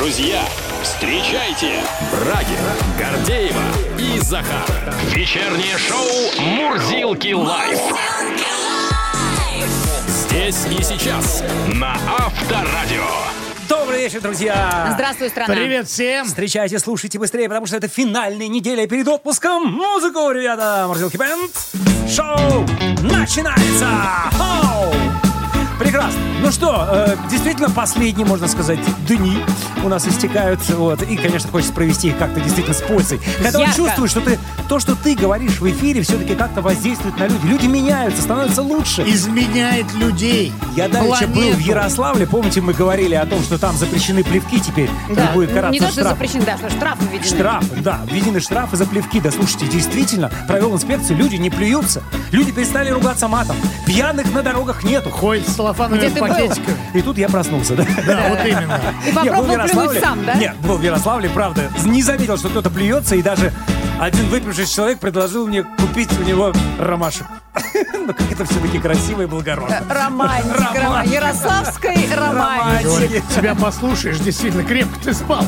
Друзья, встречайте Брагина, Гордеева и Захар. Вечернее шоу «Мурзилки лайф». Здесь и сейчас на Авторадио. Добрый вечер, друзья! Здравствуй, страна. Привет всем! Встречайте, слушайте быстрее, потому что это финальная неделя перед отпуском. Музыку, ребята! Морзилки Бенд. Шоу начинается! Хоу! Прекрасно. Ну что, э, действительно, последние, можно сказать, дни у нас истекают. Вот, и, конечно, хочется провести их как-то действительно с пользой. Когда Ярко. он чувствует, что ты, то, что ты говоришь в эфире, все-таки как-то воздействует на люди. Люди меняются, становятся лучше. Изменяет людей. Я давеча был в. Ярославле, помните, мы говорили о том, что там запрещены плевки теперь, Да. и будет караться Не то, что штраф. запрещено, да, что штрафы введены. Штрафы, да, введены штрафы за плевки. Да слушайте, действительно, провел инспекцию, люди не плюются. Люди перестали ругаться матом. Пьяных на дорогах нету. Ходит с целлофановыми Где ты был? пакетиками. И тут я проснулся, да? Да, вот именно. В попробовал. Плюнуть сам, да? Нет, был в Ярославле, правда. Не заметил, что кто-то плюется, и даже один выпивший человек предложил мне купить у него ромашек. Ну, как это все-таки красиво и благородно. Романтика, романтика. Романтика. Ярославской романтики. Говорит, тебя послушаешь, действительно, крепко ты спал.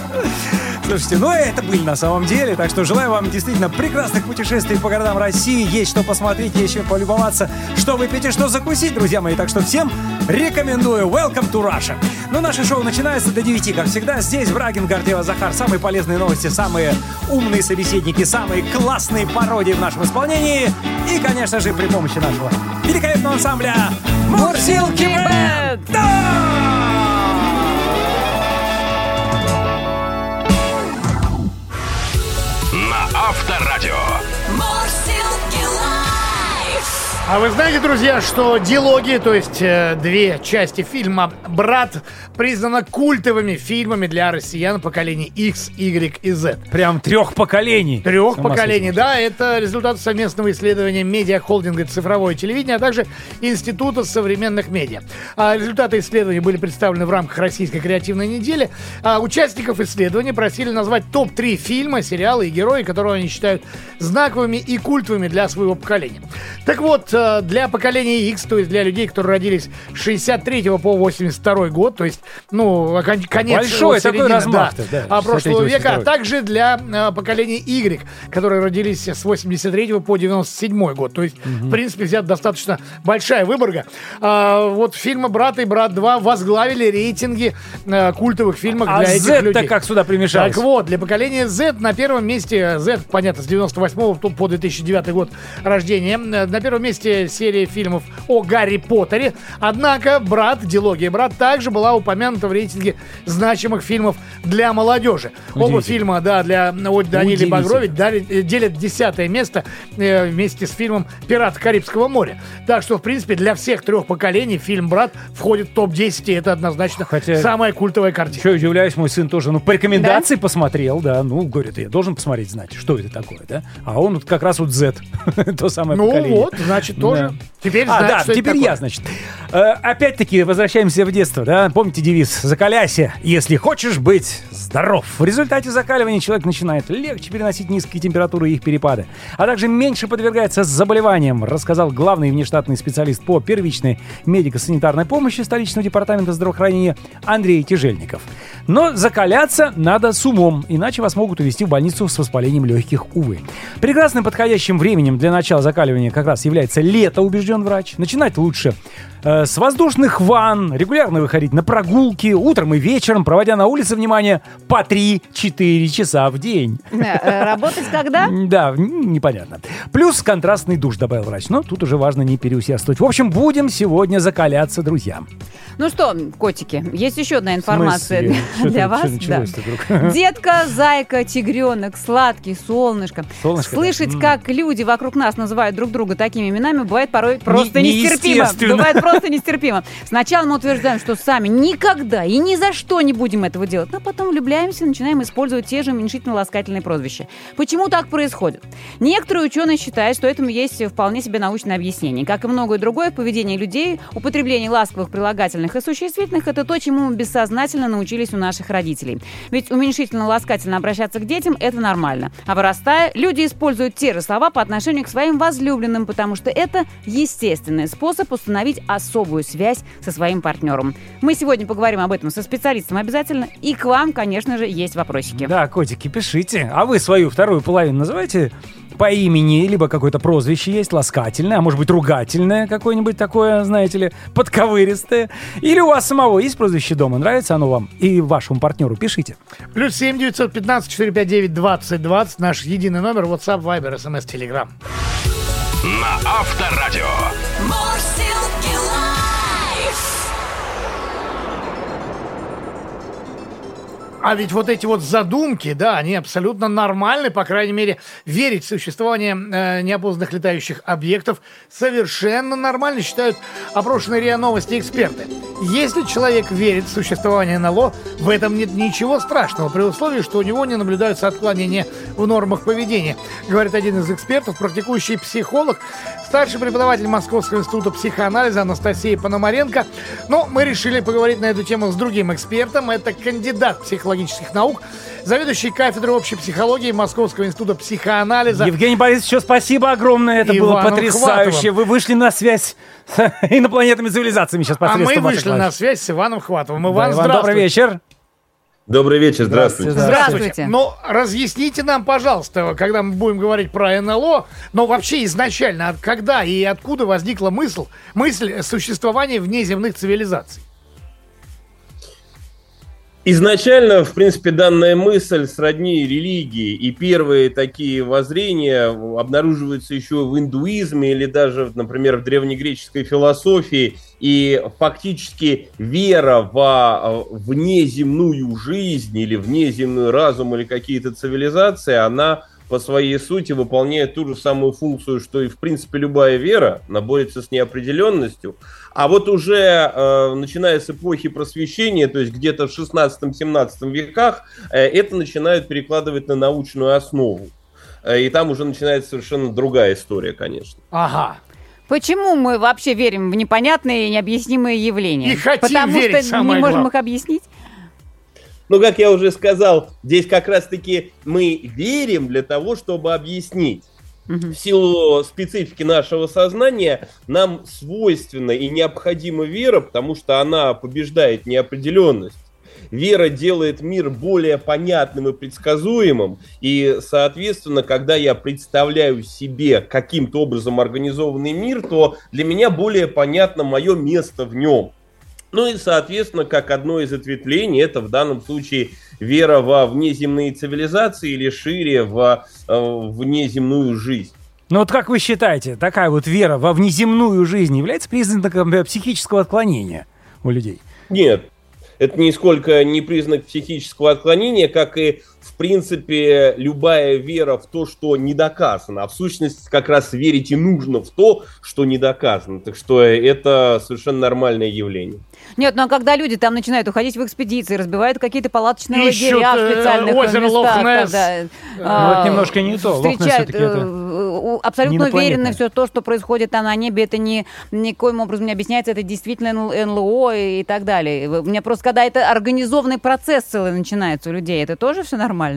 Слушайте, ну это были на самом деле, так что желаю вам действительно прекрасных путешествий по городам России. Есть что посмотреть, есть чем полюбоваться, что выпить и что закусить, друзья мои. Так что всем рекомендую. Welcome to Russia. Ну, наше шоу начинается до 9, как всегда. Здесь Брагин, Гордева, Захар. Самые полезные новости, самые умные собеседники, самые классные пародии в нашем исполнении. И, конечно же, при помощи нашего великолепного ансамбля Мурсилки Бэнд. На Авторадио. А вы знаете, друзья, что диалоги, то есть э, две части фильма «Брат» признаны культовыми фильмами для россиян поколений X, Y и Z. Прям трех поколений. Трех поколений, сойти. да, это результат совместного исследования медиахолдинга «Цифровое телевидение», а также Института современных медиа. А результаты исследования были представлены в рамках Российской креативной недели. А участников исследования просили назвать топ-3 фильма, сериалы и герои, которые они считают знаковыми и культовыми для своего поколения. Так вот, для поколения X, то есть для людей, которые родились с 63 по 82 год, то есть, ну, кон- конец Большой вот такой середина, размах-то, да, а, прошлого 63-го, века, а 82-го. также для э, поколения Y, которые родились с 83 по 97 год. То есть, в принципе, взят достаточно большая выборка. А, вот фильмы «Брат» и «Брат 2» возглавили рейтинги э, культовых фильмов А для этих Z-то людей. как сюда примешалось? Так вот, для поколения Z на первом месте, Z, понятно, с 98 по- по 2009 год рождения, э, на первом месте серия фильмов о Гарри Поттере. Однако «Брат», дилогия «Брат» также была упомянута в рейтинге значимых фильмов для молодежи. Оба фильма, да, для вот, Данилы Удивительно. Багрович дали- э, делят десятое место э, вместе с фильмом «Пираты Карибского моря». Так что, в принципе, для всех трех поколений фильм «Брат» входит в топ-10, и это однозначно Хотя- самая культовая картина. Еще удивляюсь, мой сын тоже, ну, по рекомендации посмотрел, да, ну, говорит, я должен посмотреть, знать, что это такое, да? А он вот как раз вот Z, то самое Ну поколение. вот, значит, тоже. Да. Теперь а, знаешь, да, теперь такое. я, значит. Э, опять-таки, возвращаемся в детство, да? Помните девиз «Закаляйся, если хочешь быть здоров». В результате закаливания человек начинает легче переносить низкие температуры и их перепады, а также меньше подвергается заболеваниям, рассказал главный внештатный специалист по первичной медико-санитарной помощи столичного департамента здравоохранения Андрей Тяжельников. Но закаляться надо с умом, иначе вас могут увезти в больницу с воспалением легких, увы. Прекрасным подходящим временем для начала закаливания как раз является лето, убежден врач. Начинать лучше э, с воздушных ванн, регулярно выходить на прогулки, утром и вечером, проводя на улице, внимание, по 3-4 часа в день. Э, э, Работать когда? Да, непонятно. Плюс контрастный душ, добавил врач. Но тут уже важно не переусердствовать. В общем, будем сегодня закаляться, друзья. Ну что, котики, есть еще одна информация для вас. Детка, зайка, тигренок, сладкий, солнышко. Слышать, как люди вокруг нас называют друг друга такими именами, бывает порой просто нестерпимо. неестественно. Бывает просто нестерпимо. Сначала мы утверждаем, что сами никогда и ни за что не будем этого делать, но потом влюбляемся и начинаем использовать те же уменьшительно-ласкательные прозвища. Почему так происходит? Некоторые ученые считают, что этому есть вполне себе научное объяснение. Как и многое другое в поведении людей, употребление ласковых прилагательных и существительных – это то, чему мы бессознательно научились у наших родителей. Ведь уменьшительно-ласкательно обращаться к детям – это нормально. А вырастая, люди используют те же слова по отношению к своим возлюбленным, потому что это естественный способ установить особую связь со своим партнером. Мы сегодня поговорим об этом со специалистом обязательно. И к вам, конечно же, есть вопросики. Да, котики, пишите. А вы свою вторую половину называете по имени, либо какое-то прозвище есть, ласкательное, а может быть ругательное какое-нибудь такое, знаете ли, подковыристое. Или у вас самого есть прозвище дома, нравится оно вам и вашему партнеру, пишите. Плюс 7 915 459 20 20. Наш единый номер WhatsApp, Viber, SMS, Telegram. На Авторадио. А ведь вот эти вот задумки, да, они абсолютно нормальны, по крайней мере, верить в существование э, неопознанных летающих объектов совершенно нормально, считают опрошенные РИА Новости эксперты. Если человек верит в существование НЛО, в этом нет ничего страшного, при условии, что у него не наблюдаются отклонения в нормах поведения, говорит один из экспертов, практикующий психолог, старший преподаватель Московского института психоанализа Анастасия Пономаренко. Но мы решили поговорить на эту тему с другим экспертом. Это кандидат психологических наук, заведующий кафедрой общей психологии Московского института психоанализа. Евгений Борисович, еще спасибо огромное, это было Иваном потрясающе. Хватовым. Вы вышли на связь с инопланетными цивилизациями сейчас А мы посредством вышли на связь с Иваном Хватовым. Да, Иван, Иван, добрый здравствуйте. вечер. Добрый вечер, здравствуйте. Здравствуйте. Но разъясните нам, пожалуйста, когда мы будем говорить про НЛО, но вообще изначально, когда и откуда возникла мысль, мысль существования внеземных цивилизаций? Изначально, в принципе, данная мысль сродни религии, и первые такие воззрения обнаруживаются еще в индуизме или даже, например, в древнегреческой философии, и фактически вера во внеземную жизнь или внеземный разум или какие-то цивилизации, она по своей сути выполняет ту же самую функцию, что и, в принципе, любая вера, она борется с неопределенностью. А вот уже э, начиная с эпохи просвещения, то есть где-то в 16-17 веках, э, это начинают перекладывать на научную основу. Э, и там уже начинается совершенно другая история, конечно. Ага. Почему мы вообще верим в непонятные и необъяснимые явления? И хотим Потому верить, что самое не можем главное. их объяснить? Но, как я уже сказал, здесь как раз-таки мы верим для того, чтобы объяснить. В силу специфики нашего сознания нам свойственна и необходима вера, потому что она побеждает неопределенность. Вера делает мир более понятным и предсказуемым, и, соответственно, когда я представляю себе каким-то образом организованный мир, то для меня более понятно мое место в нем. Ну и, соответственно, как одно из ответвлений, это в данном случае вера во внеземные цивилизации или шире в э, внеземную жизнь. Ну вот как вы считаете, такая вот вера во внеземную жизнь является признаком э, психического отклонения у людей? Нет, это нисколько не признак психического отклонения, как и, принципе, любая вера в то, что не доказано. А в сущности, как раз верить и нужно в то, что не доказано. Так что это совершенно нормальное явление. Нет, ну а когда люди там начинают уходить в экспедиции, разбивают какие-то палаточные Ищут, лагеря в э, специальных озеро местах, когда, Ну, а, это немножко не то. Встречают, это э, абсолютно уверены, все то, что происходит там на небе, это ни, никоим образом не объясняется, это действительно НЛ- НЛО и, и так далее. У меня просто, когда это организованный процесс целый начинается у людей, это тоже все нормально?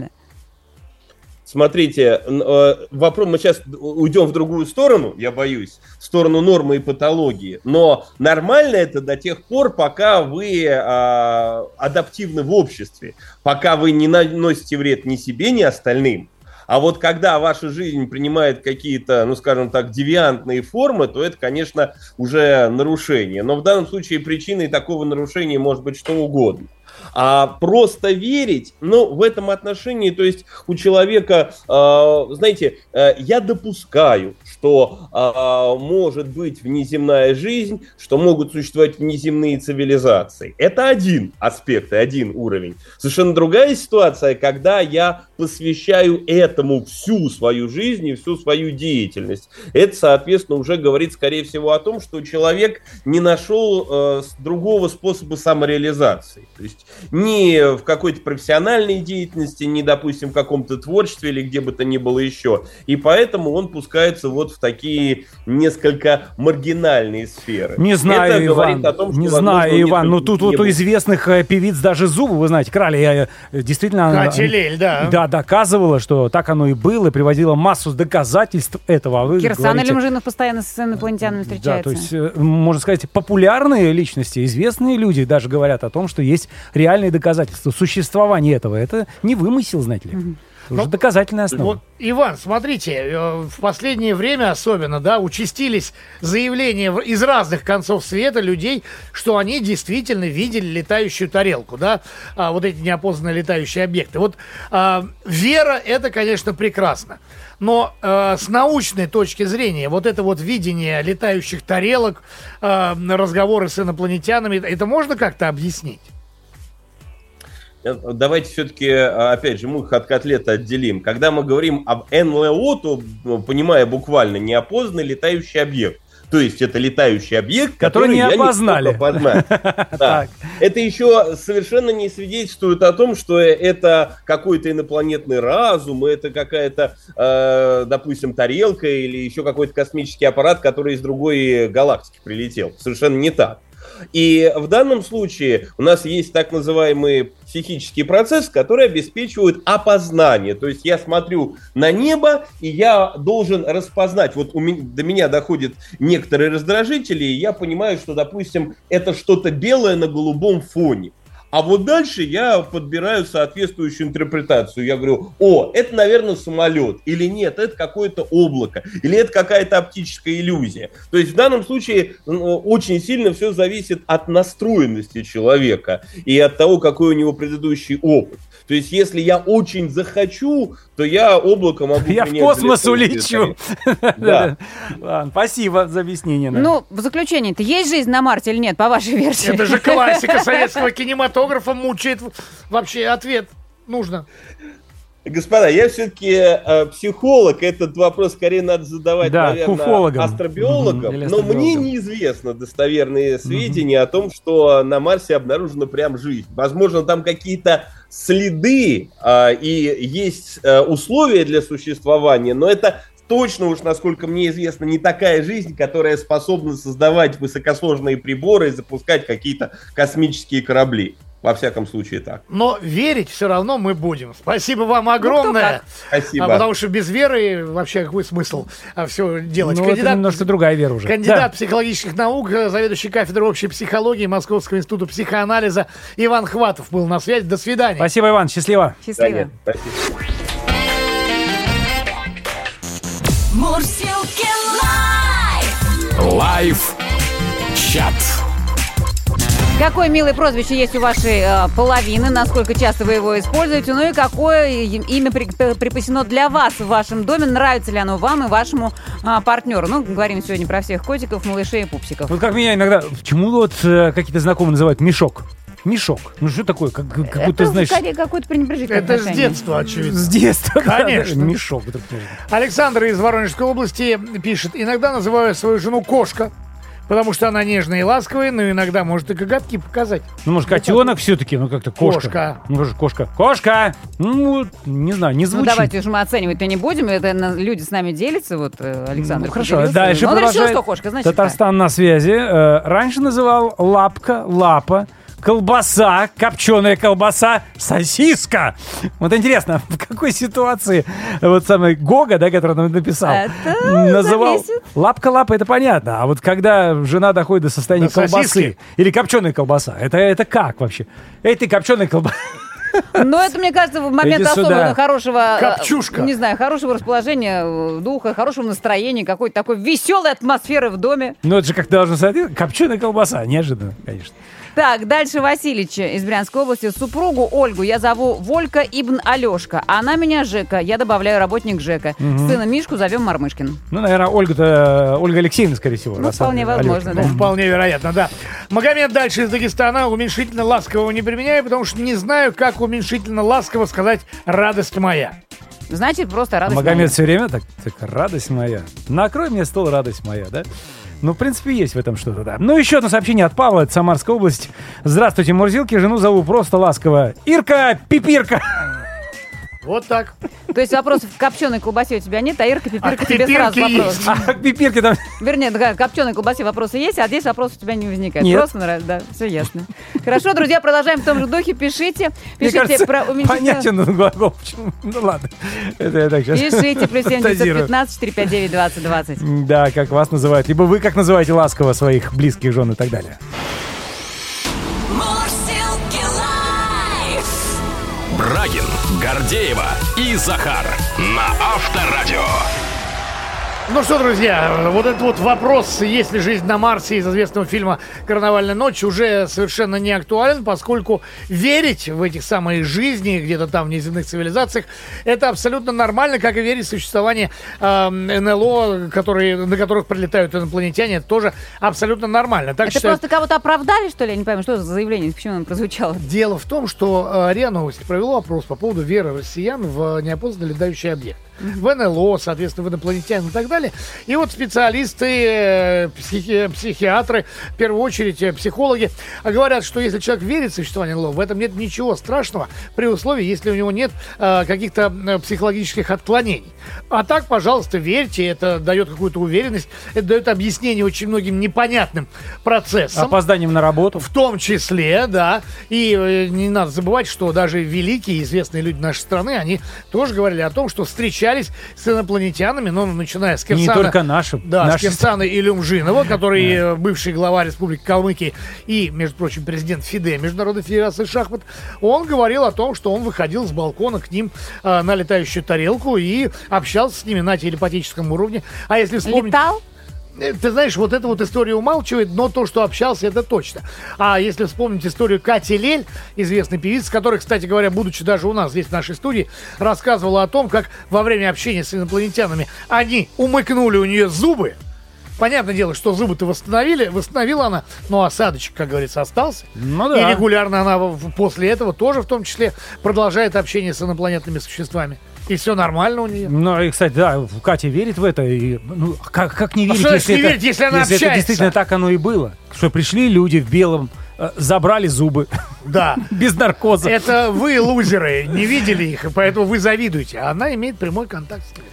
Смотрите, н- э, вопрос, мы сейчас уйдем в другую сторону, я боюсь, в сторону нормы и патологии. Но нормально это до тех пор, пока вы а, адаптивны в обществе, пока вы не наносите вред ни себе, ни остальным. А вот когда ваша жизнь принимает какие-то, ну скажем так, девиантные формы, то это, конечно, уже нарушение. Но в данном случае причиной такого нарушения может быть что угодно. А просто верить, ну, в этом отношении, то есть у человека, э, знаете, э, я допускаю, что э, может быть внеземная жизнь, что могут существовать внеземные цивилизации. Это один аспект и один уровень. Совершенно другая ситуация, когда я посвящаю этому всю свою жизнь и всю свою деятельность. Это, соответственно, уже говорит, скорее всего, о том, что человек не нашел э, другого способа самореализации. То есть ни в какой-то профессиональной деятельности, ни, допустим, в каком-то творчестве или где бы то ни было еще. И поэтому он пускается вот в такие несколько маргинальные сферы. Не знаю, Это Иван, о том, что, не знаю, Иван, ну тут вот у известных э, певиц даже зубы, вы знаете, крали. Я э, действительно... Катя Лель, да. Да, доказывала, что так оно и было, и приводила массу доказательств этого. А вы Кирсан говорите- Алимжинов постоянно с инопланетянами Да, встречается. то есть, э, можно сказать, популярные личности, известные люди даже говорят о том, что есть реальные доказательства существования этого. Это не вымысел, знаете ли. Уже Ну, доказательная основа. Вот, Иван, смотрите, э, в последнее время особенно, да, участились заявления из разных концов света людей, что они действительно видели летающую тарелку, да, а, вот эти неопознанные летающие объекты. Вот а, вера, это, конечно, прекрасно. Но э, с научной точки зрения, вот это вот видение летающих тарелок, э, разговоры с инопланетянами, это можно как-то объяснить? Э, Давайте все-таки, опять же, мы их от котлета отделим. Когда мы говорим об НЛО, то, ну, понимая буквально, неопознанный летающий объект. То есть это летающий объект, Который который, не я не опознали. опознать. Да. Это еще совершенно не свидетельствует о том, что это какой-то инопланетный разум, это какая-то, э, допустим, тарелка или еще какой-то космический аппарат, который из другой галактики прилетел. Совершенно не так. И в данном случае у нас есть так называемый психический процесс, который обеспечивает опознание. То есть я смотрю на небо, и я должен распознать. Вот у меня, до меня доходят некоторые раздражители, и я понимаю, что, допустим, это что-то белое на голубом фоне. А вот дальше я подбираю соответствующую интерпретацию. Я говорю, о, это, наверное, самолет. Или нет, это какое-то облако. Или это какая-то оптическая иллюзия. То есть в данном случае очень сильно все зависит от настроенности человека и от того, какой у него предыдущий опыт. То есть если я очень захочу, то я облако могу Я в космос улечу. Да. Ладно, спасибо за объяснение. Ну, в заключение-то есть жизнь на Марсе или нет, по вашей версии? Это же классика советского кинематографа мучает вообще ответ. Нужно. Господа, я все-таки психолог, этот вопрос скорее надо задавать, Да, наверное, астробиологам. Или Но мне неизвестно достоверные сведения о том, что на Марсе обнаружена прям жизнь. Возможно, там какие-то следы а, и есть а, условия для существования, но это точно уж, насколько мне известно, не такая жизнь, которая способна создавать высокосложные приборы и запускать какие-то космические корабли. Во всяком случае так. Но верить все равно мы будем. Спасибо вам огромное. Спасибо. А потому что без веры вообще какой смысл все делать? Ну, это Кандидат, немножко другая вера уже. кандидат Да. психологических наук, э, заведующий кафедрой общей психологии Московского института психоанализа Иван Хватов был на связи. До свидания. Спасибо, Иван, счастливо. Счастливо. Спасибо. Мурзилки Live! Live чат. Какое милое прозвище есть у вашей э, половины, насколько часто вы его используете, ну и какое имя при- припасено для вас в вашем доме, нравится ли оно вам и вашему а, партнеру. Ну, говорим сегодня про всех котиков, малышей и пупсиков. Вот как меня иногда... Почему вот э, какие-то знакомые называют мешок? Мешок. Ну что такое? Как, как будто, Это знаешь, скорее какое-то пренебрежительное Это с отношение. детства, очевидно. с детства. Конечно. да, Мешок. Александр из Воронежской области пишет. Иногда называю свою жену кошка, потому что она нежная и ласковая, но иногда может и коготки показать. Ну, может, котенок все-таки, ну как-то кошка. Кошка. Ну, тоже кошка. Кошка! Ну, не знаю, не Ну, звучит. давайте уж мы оценивать-то не будем. Это люди с нами делятся. Вот э, Александр Ну, хорошо, дальше Ну, Он решил, что кошка, значит, Татарстан на связи. Э, раньше называл лапка, лапа, колбаса, копченая колбаса, сосиска. Вот интересно, в какой ситуации вот самый Гога, да, который нам написал, Это называл зависит. лапка, лапа, это понятно. А вот когда жена доходит до состояния До колбасы сосиски. или копченая колбаса, это, это как вообще? Эй, ты копченая колбаса. Но это, мне кажется, в момент Иди особого сюда. хорошего... э, Копчушка. Не знаю, хорошего расположения э, духа, хорошего настроения, какой-то такой веселой атмосферы в доме. Ну, это же как должно соответствовать. Копченая колбаса, неожиданно, конечно. Так, дальше Васильевич из Брянской области. Супругу Ольгу я зову Волька Ибн Алешка. а Она меня Жека. Я добавляю работник Жека. Сына Мишку зовем Мармышкин. Ну, наверное, Ольга-то, Ольга Алексеевна, скорее всего. Ну, вполне она- возможно, да. Ну, вполне вероятно, да. Магомед дальше из Дагестана. Уменьшительно ласкового не применяю, потому что не знаю, как уменьшительно ласково сказать «радость моя». Значит, просто радость. Магомед моя. все время так, так, радость моя. Накрой мне стол, радость моя, да? Ну, в принципе, есть в этом что-то, да. Ну, еще одно сообщение от Павла, это Самарская область. Здравствуйте, Мурзилки, жену зову просто ласково. Ирка Пипирка. Вот так. То есть вопросов к копченой колбасе у тебя нет, а Ирка Пипирка А тебе сразу вопрос. А к Пипирке там... Вернее, да, к копченой колбасе вопросы есть, а здесь вопрос у тебя не возникает. Нет. Просто нравится, да, все ясно. Хорошо, друзья, продолжаем в том же духе. Пишите, Мне пишите кажется, про уменьшительное... понятен он глагол. Почему? Ну, ладно. Это я так сейчас Пишите, плюс 7 фантазирую. 915 459 2020. Да, как вас называют. Либо вы как называете ласково своих близких жен и так далее. Брагин, Гордеева и Захар на Авторадио. Ну что, друзья, вот этот вот вопрос, есть ли жизнь на Марсе из известного фильма «Карнавальная ночь» уже совершенно не актуален, поскольку верить в этих самые жизни где-то там в неземных цивилизациях, это абсолютно нормально, как и верить в существование э, НЛО, которые, на которых прилетают инопланетяне, это тоже абсолютно нормально. Так Это считают- просто кого-то оправдали, что ли? Я не пойму, что за заявление, почему оно прозвучало? Дело в том, что э, РИА Новости провело опрос по поводу веры россиян в неопознанный летающий объект. В НЛО, соответственно, в инопланетян и так далее. И вот специалисты, э, психи- психиатры, в первую очередь э, психологи, э, говорят, что если человек верит в существование НЛО, в этом нет ничего страшного, при условии, если у него нет э, каких-то э, психологических отклонений. А так, пожалуйста, верьте, это дает какую-то уверенность, это дает объяснение очень многим непонятным процессам. Опозданием на работу. В том числе, да. И э, не надо забывать, что даже великие известные люди нашей страны, они тоже говорили о том, что встречались с инопланетянами, ну, начиная с Не Кирсана. только нашим. Да, Наши- с Кирсана Илюмжинова, который э, бывший глава Республики Калмыкии и, между прочим, президент ФИДЕ, Международной Федерации Шахмат, он говорил о том, что он выходил с балкона к ним э, на летающую тарелку и общался с ними на телепатическом уровне. А если вспомнить... Летал? Ты знаешь, вот эта вот история умалчивает, но то, что общался, это точно. А если вспомнить историю Кати Лель, известной певицы, которая, кстати говоря, будучи даже у нас здесь в нашей студии, рассказывала о том, как во время общения с инопланетянами они умыкнули у нее зубы. Понятное дело, что зубы-то восстановили, восстановила она, но осадочек, как говорится, остался. Ну И да. регулярно она после этого тоже, в том числе, продолжает общение с инопланетными существами. И все нормально у нее. Ну, и, кстати, да, Катя верит в это. И, ну, как, как не А верить, значит если, не это, верить, если она это общается? действительно так оно и было? Что пришли люди в белом, э, забрали зубы Да. без наркоза. Это вы, лузеры, не видели их, и поэтому вы завидуете. А она имеет прямой контакт с ними.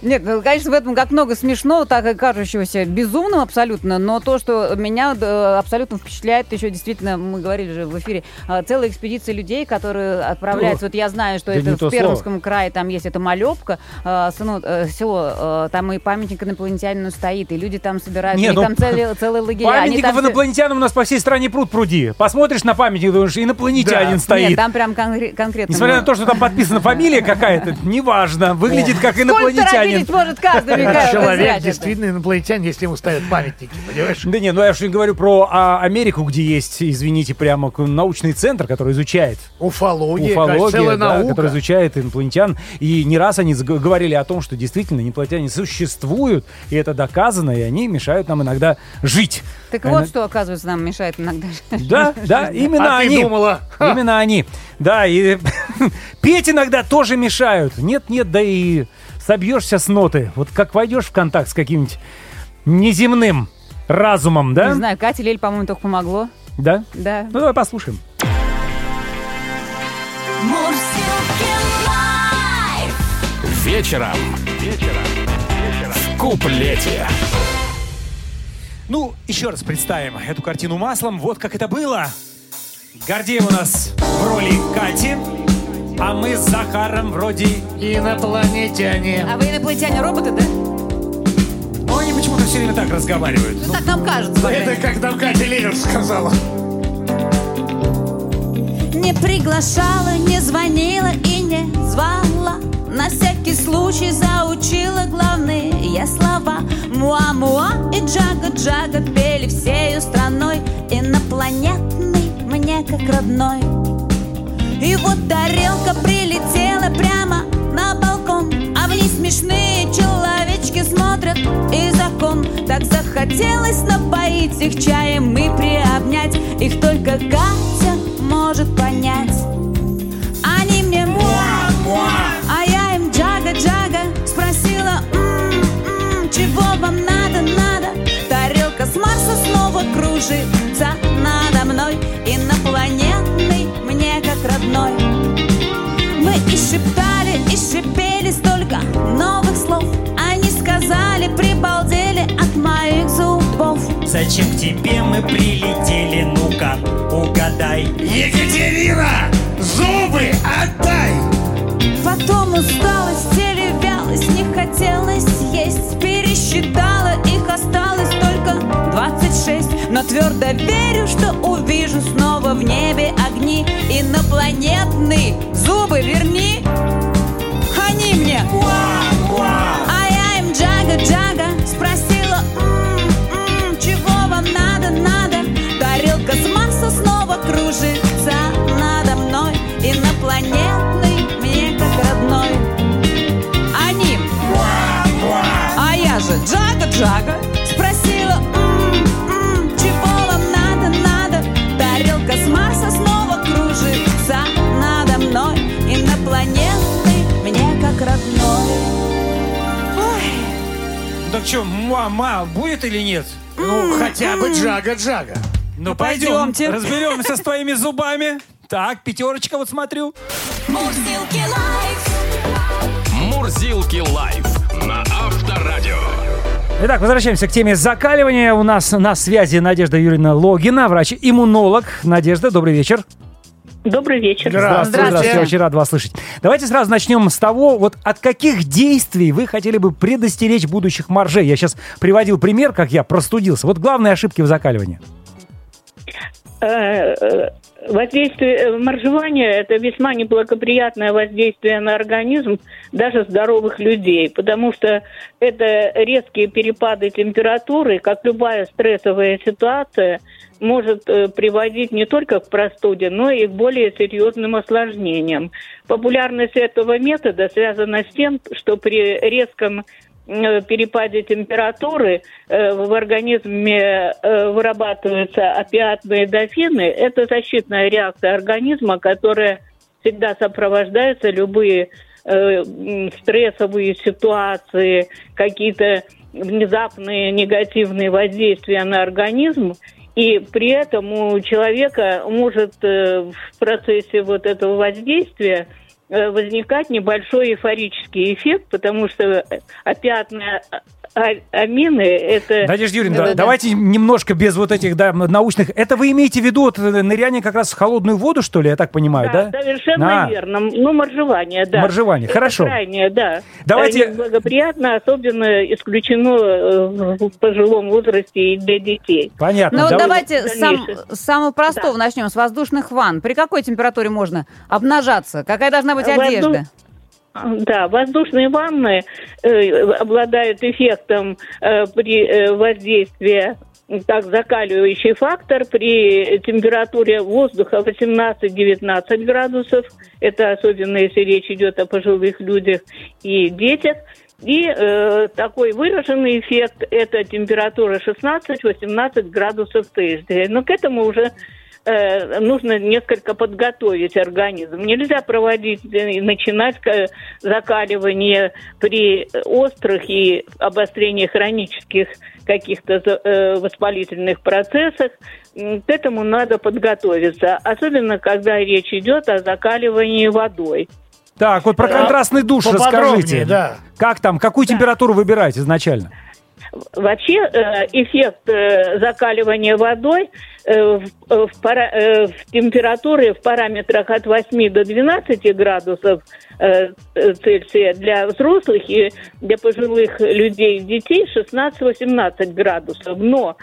Нет, ну, конечно, в этом как много смешного, так и кажущегося безумным абсолютно, но то, что меня э, абсолютно впечатляет, еще действительно, мы говорили же в эфире, э, целая экспедиция людей, которые отправляются, вот я знаю, что Да это в Пермском крае, там есть это Малепка, э, сыну- село, там и памятник инопланетянину стоит, и люди там собираются, Не, и ну, там целые, целые лагеря. Они Памятников там инопланетянам у нас по всей стране пруд пруди. Посмотришь на памятник, думаешь, инопланетянин Да. стоит. Нет, там прям конкре- конкретно. Несмотря на то, что там подписана фамилия какая-то, неважно, выглядит как инопланетянин. видеть может каждый, Человек действительно инопланетян, если ему ставят памятники, понимаешь? Да не, ну я же не говорю про а, Америку, где есть, извините, прямо научный центр, который изучает Уфология, уфология, целая да, наука. который изучает инопланетян. И не раз они говорили о том, что действительно инопланетяне существуют, и это доказано, и они мешают нам иногда жить. Так Э, вот, что, оказывается, нам мешает иногда. Да, да, именно А они. Думала? Ха. Именно они. Да, и петь иногда тоже мешают. Нет, нет, да и собьешься с ноты. Вот как войдешь в контакт с каким-нибудь неземным разумом, да? Не знаю, Кате Лель, по-моему, только помогло. Да? Да. Ну давай послушаем. Вечером. Вечером. В куплете. Ну, еще раз представим эту картину маслом. Вот как это было. Гордеев у нас в роли Кати, а мы с Захаром вроде... Инопланетяне. А вы инопланетяне роботы, да? Ну, они почему-то все время так разговаривают. Ну, так нам кажется. по крайней Это как нам Катя Лелер сказала. Не приглашала, не звонила и не звала На всякий случай заучила главные слова Муа-муа и джага-джага пели всею страной Инопланетный мне как родной. И вот тарелка прилетела прямо на балкон А вниз смешные человечки смотрят и закон Так захотелось напоить их чаем и приобнять. Их только Катя может понять. Они мне муа, а я им джага-джага Спросила, «М, м, чего вам надо, надо? Тарелка кружится шептали, и шипели столько новых слов. Они сказали, прибалдели от моих зубов. Зачем к тебе мы прилетели, ну-ка, угадай. Екатерина, зубы отдай! Потом усталость, теле вялость, не хотелось есть. Пересчитала, их осталось только 26 Но твердо верю, что увижу снова в небе огни. Инопланетные зубы верни. Они мне. А я им джага-джага Спросила, «М, м, чего вам надо, надо? Тарелка с Марса снова кружится надо мной Инопланетный мне как родной. Они. А я же джага-джага Спросила, Так что, мама, будет или нет? Ну, хотя бы джага-джага. Ну пойдем, Пойдемте. разберемся с твоими зубами. Так, пятерочка, вот смотрю. Мурзилки лайф Мурзилки лайф на Авторадио. Итак, возвращаемся к теме закаливания. У нас на связи Надежда Юрьевна Логина, врач-иммунолог. Надежда, добрый вечер. Добрый вечер. Здравствуйте, здравствуйте, очень рад вас слышать. Давайте сразу начнем с того, вот от каких действий вы хотели бы предостеречь будущих моржей. Я сейчас приводил пример, как я простудился. Вот главные ошибки в закаливании. Воздействие э, моржевания – это весьма неблагоприятное воздействие на организм даже здоровых людей, потому что это резкие перепады температуры, как любая стрессовая ситуация, может э, приводить не только к простуде, но и к более серьезным осложнениям. Популярность этого метода связана с тем, что при резком перепаде температуры э, в организме э, вырабатываются опиатные дофины. Это защитная реакция организма, которая всегда сопровождается любые э, стрессовые ситуации, какие-то внезапные негативные воздействия на организм. И при этом у человека может э, в процессе вот этого воздействия э, возникать небольшой эйфорический эффект, потому что опиатные а- амины это... Надежда Юрьевна, да, Да-да-да. давайте немножко без вот этих да, научных... Это вы имеете в виду вот, э, ныряние как раз в холодную воду, что ли, я так понимаю, да? Да, совершенно А. верно. Ну, моржевание, да. Моржевание, Это хорошо. Крайне, да. Давайте- Неблагоприятно, особенно исключено э, в пожилом возрасте и для детей. Понятно. Ну, Давай- давайте с сам- с самого простого начнем, с воздушных ванн. При какой температуре можно обнажаться? Какая должна быть Возду- одежда? Да, воздушные ванны э, обладают эффектом э, при э, воздействии как закаливающий фактор при температуре воздуха 18-19 градусов. Это особенно если речь идет о пожилых людях и детях. И э, такой выраженный эффект – это температура 16-18 градусов Цельсия. Но к этому уже э, нужно несколько подготовить организм. Нельзя проводить э, и начинать э, закаливание при острых и обострении хронических каких-то воспалительных процессах. К этому надо подготовиться, особенно когда речь идет о закаливании водой. Так, вот про Да. контрастный душ расскажите. да. Как там, какую температуру выбирать изначально? Вообще эффект закаливания водой в, э, в пара- э, в температуре в параметрах от 8 до 12 градусов э, э, Цельсия для взрослых и для пожилых людей и детей 16-18 градусов. Но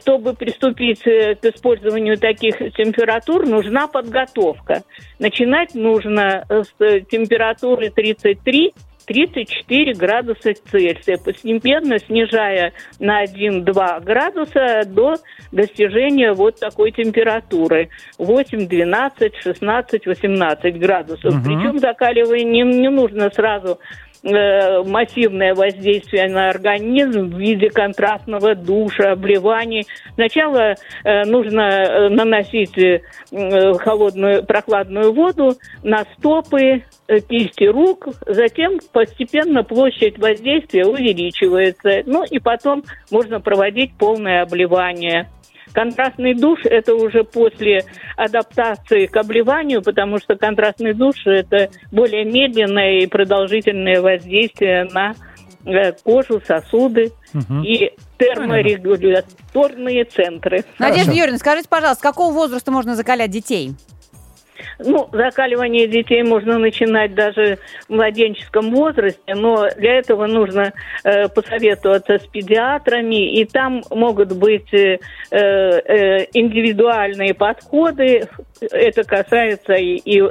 чтобы приступить э, к использованию таких температур, нужна подготовка. Начинать нужно э, с э, температуры 33 34 градуса Цельсия, постепенно снижая на 1-2 градуса до достижения вот такой температуры 8, 12, 16, 18 градусов. Мгм. Причем закаливание не, не нужно сразу э, массивное воздействие на организм в виде контрастного душа, обливаний. Сначала э, нужно э, наносить холодную, прохладную воду на стопы, кисти рук, затем постепенно площадь воздействия увеличивается. Ну и потом можно проводить полное обливание. Контрастный душ это уже после адаптации к обливанию, потому что контрастный душ это более медленное и продолжительное воздействие на э, кожу, сосуды и терморегуляторные центры. Надежда Юрьевна, скажите, пожалуйста, с какого возраста можно закалять детей? Ну, закаливание детей можно начинать даже в младенческом возрасте, но для этого нужно э, посоветоваться с педиатрами, и там могут быть э, э, индивидуальные подходы. Это касается и, и э,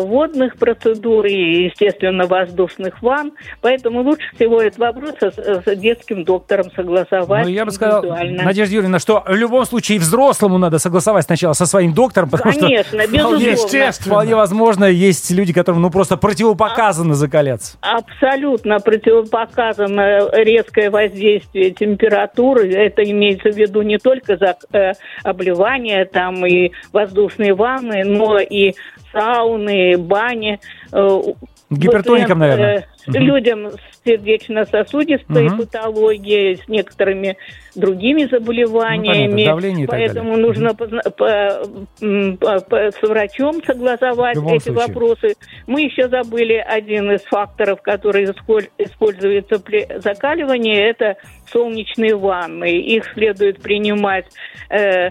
водных процедур и, естественно, воздушных ванн. Поэтому лучше всего этот вопрос с, с детским доктором согласовать Ну, я бы сказал. Надежда Юрьевна, что в любом случае взрослому надо согласовать сначала со своим доктором, потому Конечно, что вполне, безусловно. вполне возможно, есть люди, которым ну просто противопоказано закаляться. Абсолютно противопоказано резкое воздействие температуры. Это имеется в виду не только за э, обливание там и воздушные ванны, но и сауны, бани. Э, Гипертоникам, пациент, наверное. э, Людям с сердечно-сосудистой Мгм. патологией, с некоторыми другими заболеваниями. Ну, понятно, Поэтому далее. нужно позна- по- по- по- с врачом согласовать эти случае. вопросы. Мы еще забыли один из факторов, который исполь- используется при закаливании, это солнечные ванны. Их следует принимать э,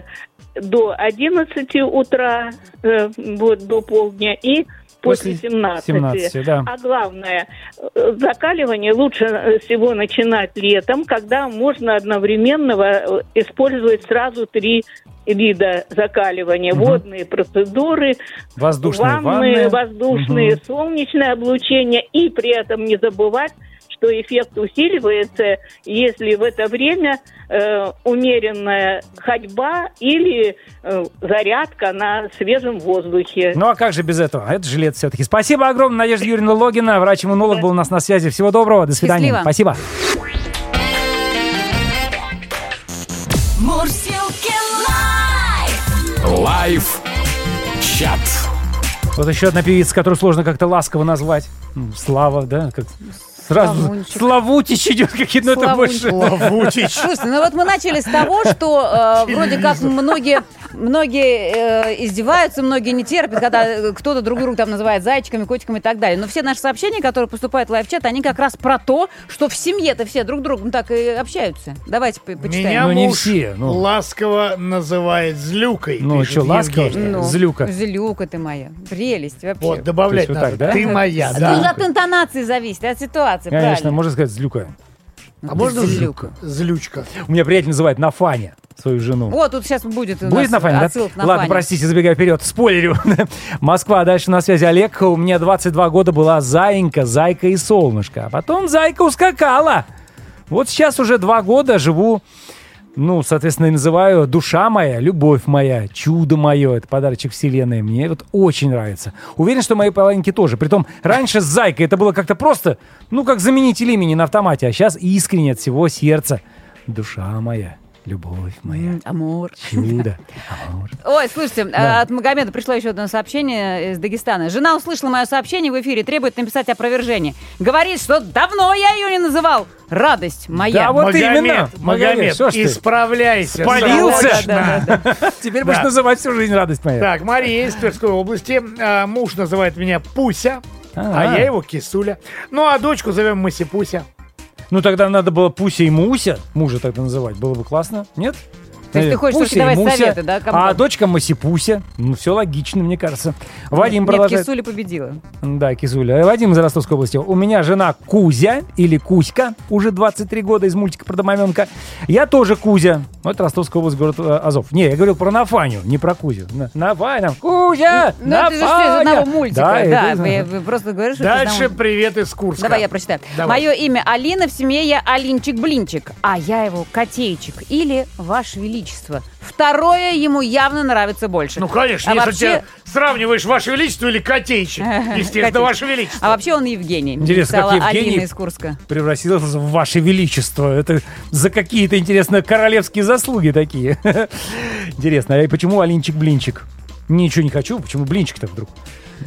до 11 утра, э, вот, до полдня и после, После 17. 17, да. А главное, э, закаливание лучше э, всего начинать летом, когда можно одновременно э, использовать сразу три вида закаливания. Мгм. Водные процедуры, Воздушные ванны, ванны. воздушные, Мгм. солнечное облучение. И при этом не забывать, что эффект усиливается, если в это время э, умеренная ходьба или э, зарядка на свежем воздухе. Ну а как же без этого? Это же лето все-таки. Спасибо огромное, Надежда Юрьевна Логина, врач-иммунолог был у нас на связи. Всего доброго, до свидания. Счастливо. Спасибо. Лайв! Чат. Вот еще одна певица, которую сложно как-то ласково назвать. Слава, да? Как... Сразу Славунчик. Славутич идет какие-то, ну это больше... Славунчик. Слушайте, ну вот мы начали с того, что э, вроде как многие, многие э, издеваются, многие не терпят, когда кто-то друг друга там называет зайчиками, котиками и так далее. Но все наши сообщения, которые поступают в лайв-чат, они как раз про то, что в семье-то все друг другом так и общаются. Давайте по- почитаем. Меня Ну, не муж все, ну. ласково называет злюкой. Ну, что, ласково, ли? Злюка. Злюка ты моя. Прелесть вообще. Вот, добавлять есть вот надо. так, да? Ты моя, Тут да. от интонации зависит, от ситуации, Конечно, правильно. можно сказать злюка. А можно Злюка. Злючка. У меня приятель называет Нафаня свою жену. Вот тут сейчас будет Будет на фане, да? на Ладно, Фаню. простите, забегаю вперед. Спойлерю. Москва, дальше на связи Олег. У меня 22 года была Заинька, Зайка и Солнышко. А потом Зайка ускакала. Вот сейчас уже два года живу, ну, соответственно, и называю душа моя, любовь моя, чудо мое. Это подарочек вселенной. Мне вот очень нравится. Уверен, что мои половинки тоже. Притом, раньше с Зайкой это было как-то просто, ну, как заменитель имени на автомате. А сейчас искренне от всего сердца. Душа моя, любовь моя, М, Амор. чудо, амор. Ой, слушайте, Да. а, от Магомеда пришло еще одно сообщение из Дагестана. Жена услышала мое сообщение в эфире, требует написать опровержение. Говорит, что давно я ее не называл. Радость моя. Да вот Магомед, именно. Магомед, ты? исправляйся. Спалился? срочно. Да, да, да. Теперь будешь Да. называть всю жизнь радость моя. Так, Мария из Тверской области. А, муж называет меня Пуся, а А. я его Кисуля. Ну, а дочку зовем Масипуся. Ну тогда надо было Пуся и Муся мужа тогда называть. Было бы классно, нет? То есть ты хочешь Пуся давать Муся, советы, да, кому А дочка Масипуся. Ну, все логично, мне кажется. Вадим Нет, продолжает. Кисуля победила. Да, Кизуля. Вадим из Ростовской области. У меня жена Кузя или Кузька, уже 23 года из мультика про домовенка. Я тоже Кузя. Ну, это Ростовская область, город э, Азов. Не, я говорил про Нафаню, не про Кузю. На- Нафаня, Кузя, Ну, это же из Нафаня. одного мультика. Да, Да, это- вы, вы просто говоришь, что Дальше одного- привет из Курска. Давай я прочитаю. Давай. Мое имя Алина, в семье я Алинчик-блинчик, а я его Котейчик или Ваше Величество. Второе ему явно нравится больше. Ну, конечно, А если вообще- ты сравниваешь Ваше Величество или Котейчик. Естественно. Ваше Величество. А вообще он Евгений. Интересно, как Евгений- Алина из Курска. превратился в Ваше Величество. Это за какие-то, интересно, королевские заслуги такие. Интересно, а почему Алинчик-блинчик? Ничего не хочу. Почему блинчик-то вдруг?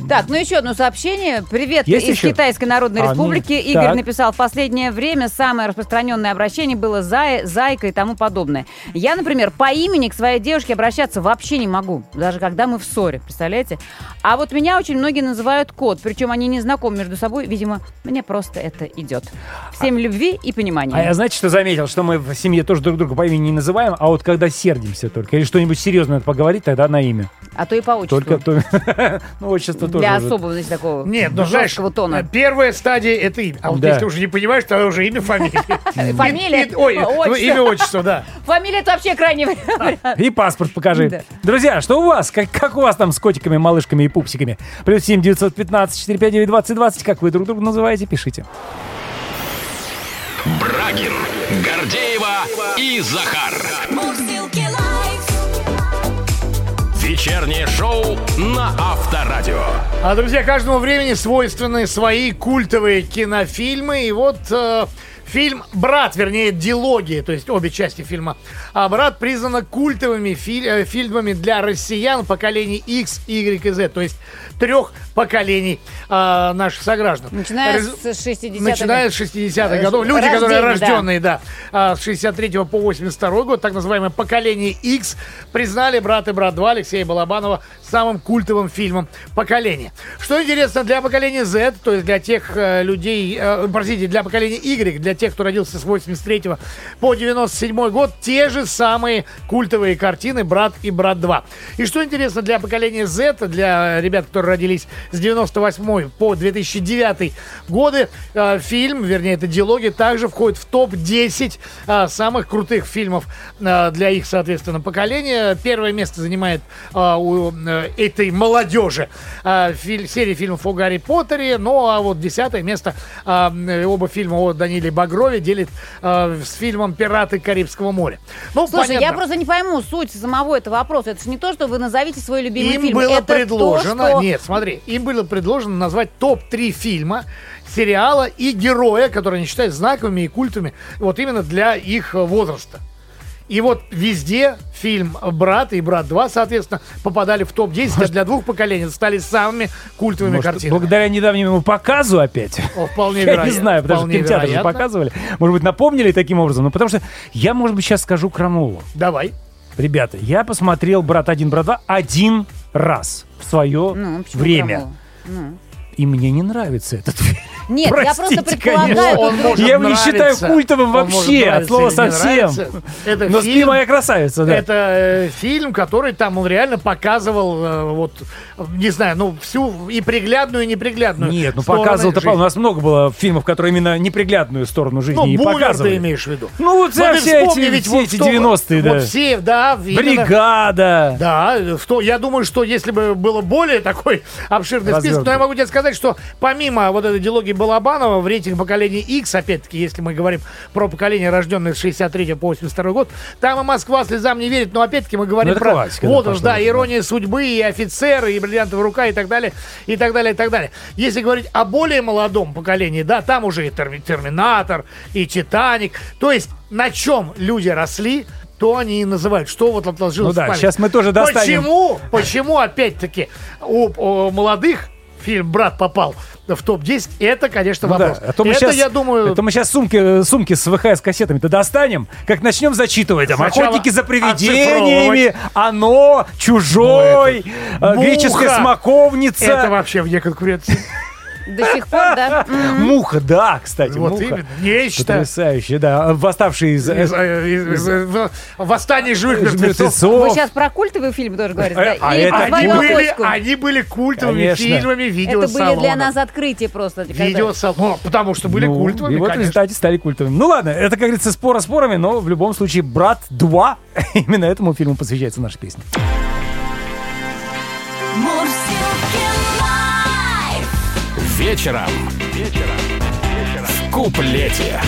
Так, ну еще одно сообщение. Привет Есть из еще? Китайской Народной А, Республики. нет. Игорь Так. написал, в последнее время самое распространенное обращение было зая, зайка и тому подобное. Я, например, по имени к своей девушке обращаться вообще не могу, даже когда мы в ссоре, представляете? А вот меня очень многие называют кот, причем они не знакомы между собой, видимо, мне просто это идет. Всем любви и понимания. А я знаете, что заметил? Что мы в семье тоже друг друга по имени не называем, а вот когда сердимся только, или что-нибудь серьезное поговорить, тогда на имя. А то и по отчеству. Только то... Ну, отчество тоже. Для особого, значит, такого Нет, ну знаешь, тона. первая стадия это имя. А вот Да. если уже не понимаешь, то уже имя, фамилия. Фамилия, Ой, ну, отчество. имя, отчество, да. Фамилия это вообще крайне вариант. И паспорт покажи. Да. Друзья, что у вас? Как, как у вас там с котиками, малышками и пупсиками? Плюс семь девятьсот пятнадцать четыре пять девять двадцать двадцать. Как вы друг друга называете, пишите. Брагин, Гордеева и Захар. Мурзилки. Вечернее шоу на Авторадио. А, друзья, каждому времени свойственны свои культовые кинофильмы. И вот э, фильм «Брат», вернее, дилогия, то есть обе части фильма а «Брат» признана культовыми фи- э, фильмами для россиян поколений X, Y и Z, то есть трех поколений э, наших сограждан. Начиная Раз- с 60-х. Начиная с 60-х Э, годов. Люди, которые рождение, да. рожденные, да, а, с 63 по 82 год, так называемое поколение X, признали «Брат и брат 2» Алексея Балабанова самым культовым фильмом поколения. Что интересно, для поколения Z, то есть для тех э, людей, э, простите, для поколения Y, для тех, кто родился с 83 по 97 год, те же самые культовые картины «Брат и брат 2». И что интересно, для поколения Z, для ребят, которые родились с 98 по 2009 годы, э, фильм, вернее, это диалоги, также входит в топ-10 э, самых крутых фильмов э, для их, соответственно, поколения. Первое место занимает э, у э, этой молодежи э, филь- серия фильмов о Гарри Поттере, ну а вот десятое место э, оба фильма о Даниле Багрове делит э, с фильмом «Пираты Карибского моря». Ну, Слушай, я понятно. просто не пойму суть самого этого вопроса. Это же не то, что вы назовите свой любимый Им фильм. было это предложено, то, что... нет, смотри, им было предложено назвать топ-3 фильма, сериала и героя, которые они считают знаковыми и культовыми, вот именно для их возраста. И вот везде фильм «Брат» и «Брат 2», соответственно, попадали в топ-10, а для двух поколений стали самыми культовыми Может, картинами. благодаря недавнему показу опять. О, вполне Я не знаю, потому что кинотеатры же показывали. Может быть, напомнили таким образом. Ну, потому что я, может быть, сейчас скажу крамолу. Давай. Ребята, я посмотрел «Брат 1», «Брат 2» один раз в свое Ну, время. Ну. И мне не нравится этот фильм. Нет, я просто Простите, предполагаю... Он может Я его не считаю культовым Он может вообще, от слова совсем. Это Но «Спи, фильм, моя красавица», да. Это э, фильм, который там он реально показывал, э, вот, не знаю, ну, всю и приглядную, и неприглядную. Нет, ну показывал-то, у нас много было фильмов, которые именно неприглядную сторону жизни Ну, и показывали. ты имеешь в виду. Ну, вот Ну, все вспомни, эти, ведь все вот эти в том- 90-е, да. Вот все, да. именно- Бригада. Да, в то, я думаю, что если бы было более такой обширный список, то я могу тебе сказать, что помимо вот этой диалогии Балабанова в рейтинг поколения X, опять-таки, если мы говорим про поколение, рожденное с 63 по 82 год, там и Москва слезам не верит, но опять-таки мы говорим Ну, про классика, да, возраст, да, уже, ирония судьбы, и офицеры, и бриллиантовая рука, и так далее, и так далее, и так далее. Если говорить о более молодом поколении, да, там уже и Терми- Терминатор, и Титаник, то есть на чем люди росли, то они и называют, что вот отложилось Ну в да, памяти. сейчас мы тоже достанем. Почему, почему опять-таки у, у молодых фильм «Брат» попал в топ-10, это, конечно, Ну да, вопрос. а то мы это, сейчас, я думаю... а то мы сейчас сумки, сумки с ВХС-кассетами-то достанем, как начнем зачитывать. Там, Сначала охотники за оцифровывать. привидениями, оно, чужой, Ну, это, э, греческая смоковница. Это вообще вне конкуренции. До сих пор, да? Муха, да, кстати, Вот муха. именно. Нечто. Потрясающее, да. Восставший из... Из- э, из- из- из- Восстание живых мертвецов. Вы сейчас про культовый фильм тоже говорите, да? Э, а это Они «Двойную были, точку»? они были культовыми Конечно. фильмами Это видеосалона. были для нас открытия просто. Видеосалон. Ну, потому что были Ну, культовыми, И вот в результате стали культовыми. Ну ладно, это, как говорится, спора спорами, но в любом случае «Брат 2» именно этому фильму посвящается наша песня. Вечером. Вечером. В куплете.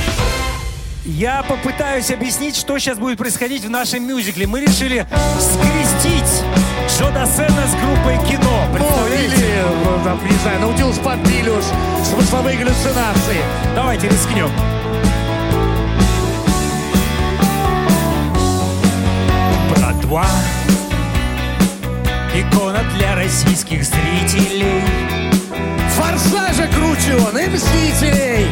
Я попытаюсь объяснить, что сейчас будет происходить в нашем мюзикле. Мы решили скрестить Джо Дассена с группой кино. Ну, или, ну, там, не знаю, Наутилус Помпилиус, смысловые галлюцинации. Давайте рискнем. Брат 2 Икона для российских зрителей Форсажа круче он и Мстителей.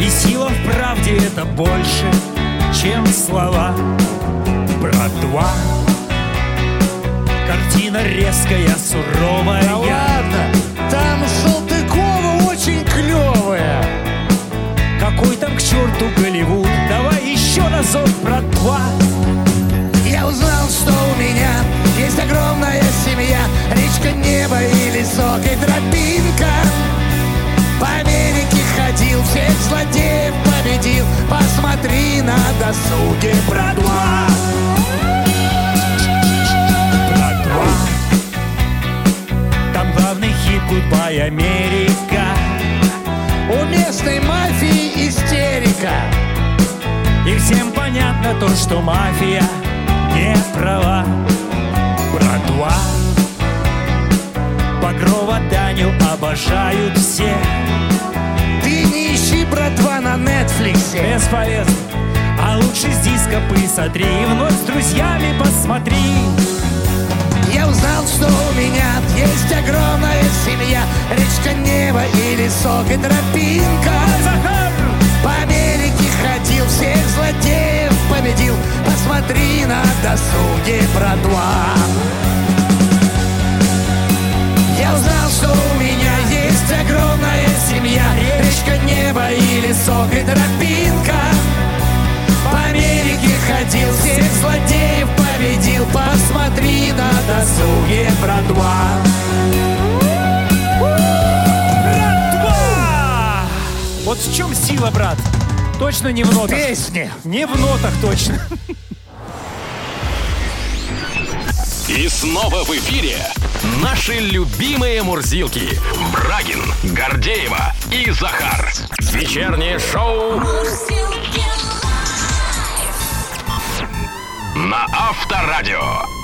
И сила в правде это больше, чем слова. Братва Картина резкая, суровая. Да ладно, там Салтыкова очень клевая. Какой там к черту Голливуд? Давай еще разок, братва Я узнал, что у меня есть огромная семья. Речка, небо и лесок и тропинка. По Америке ходил, всех злодеев победил. Посмотри на досуге, братва Братва Там главный хит Goodbye Америка У местной мафии истерика. И всем понятно то, что мафия не права. Братва Багрова Таню обожают все. Ты не ищи, братва, на Нетфликсе Бесполезно. А лучше с диска посмотри И вновь с друзьями посмотри. Я узнал, что у меня есть огромная семья. Речка, небо и лесок и тропинка Посмотри на досуге, братва Я узнал, что у меня есть огромная семья Речка, небо и лесок и тропинка По Америке ходил, всех злодеев победил Посмотри на досуге, братва Братва! Вот в чем сила, брат? Точно не в нотах. Песни Не в нотах точно. И снова в эфире наши любимые мурзилки. Брагин, Гордеева и Захар. Вечернее шоу на Авторадио.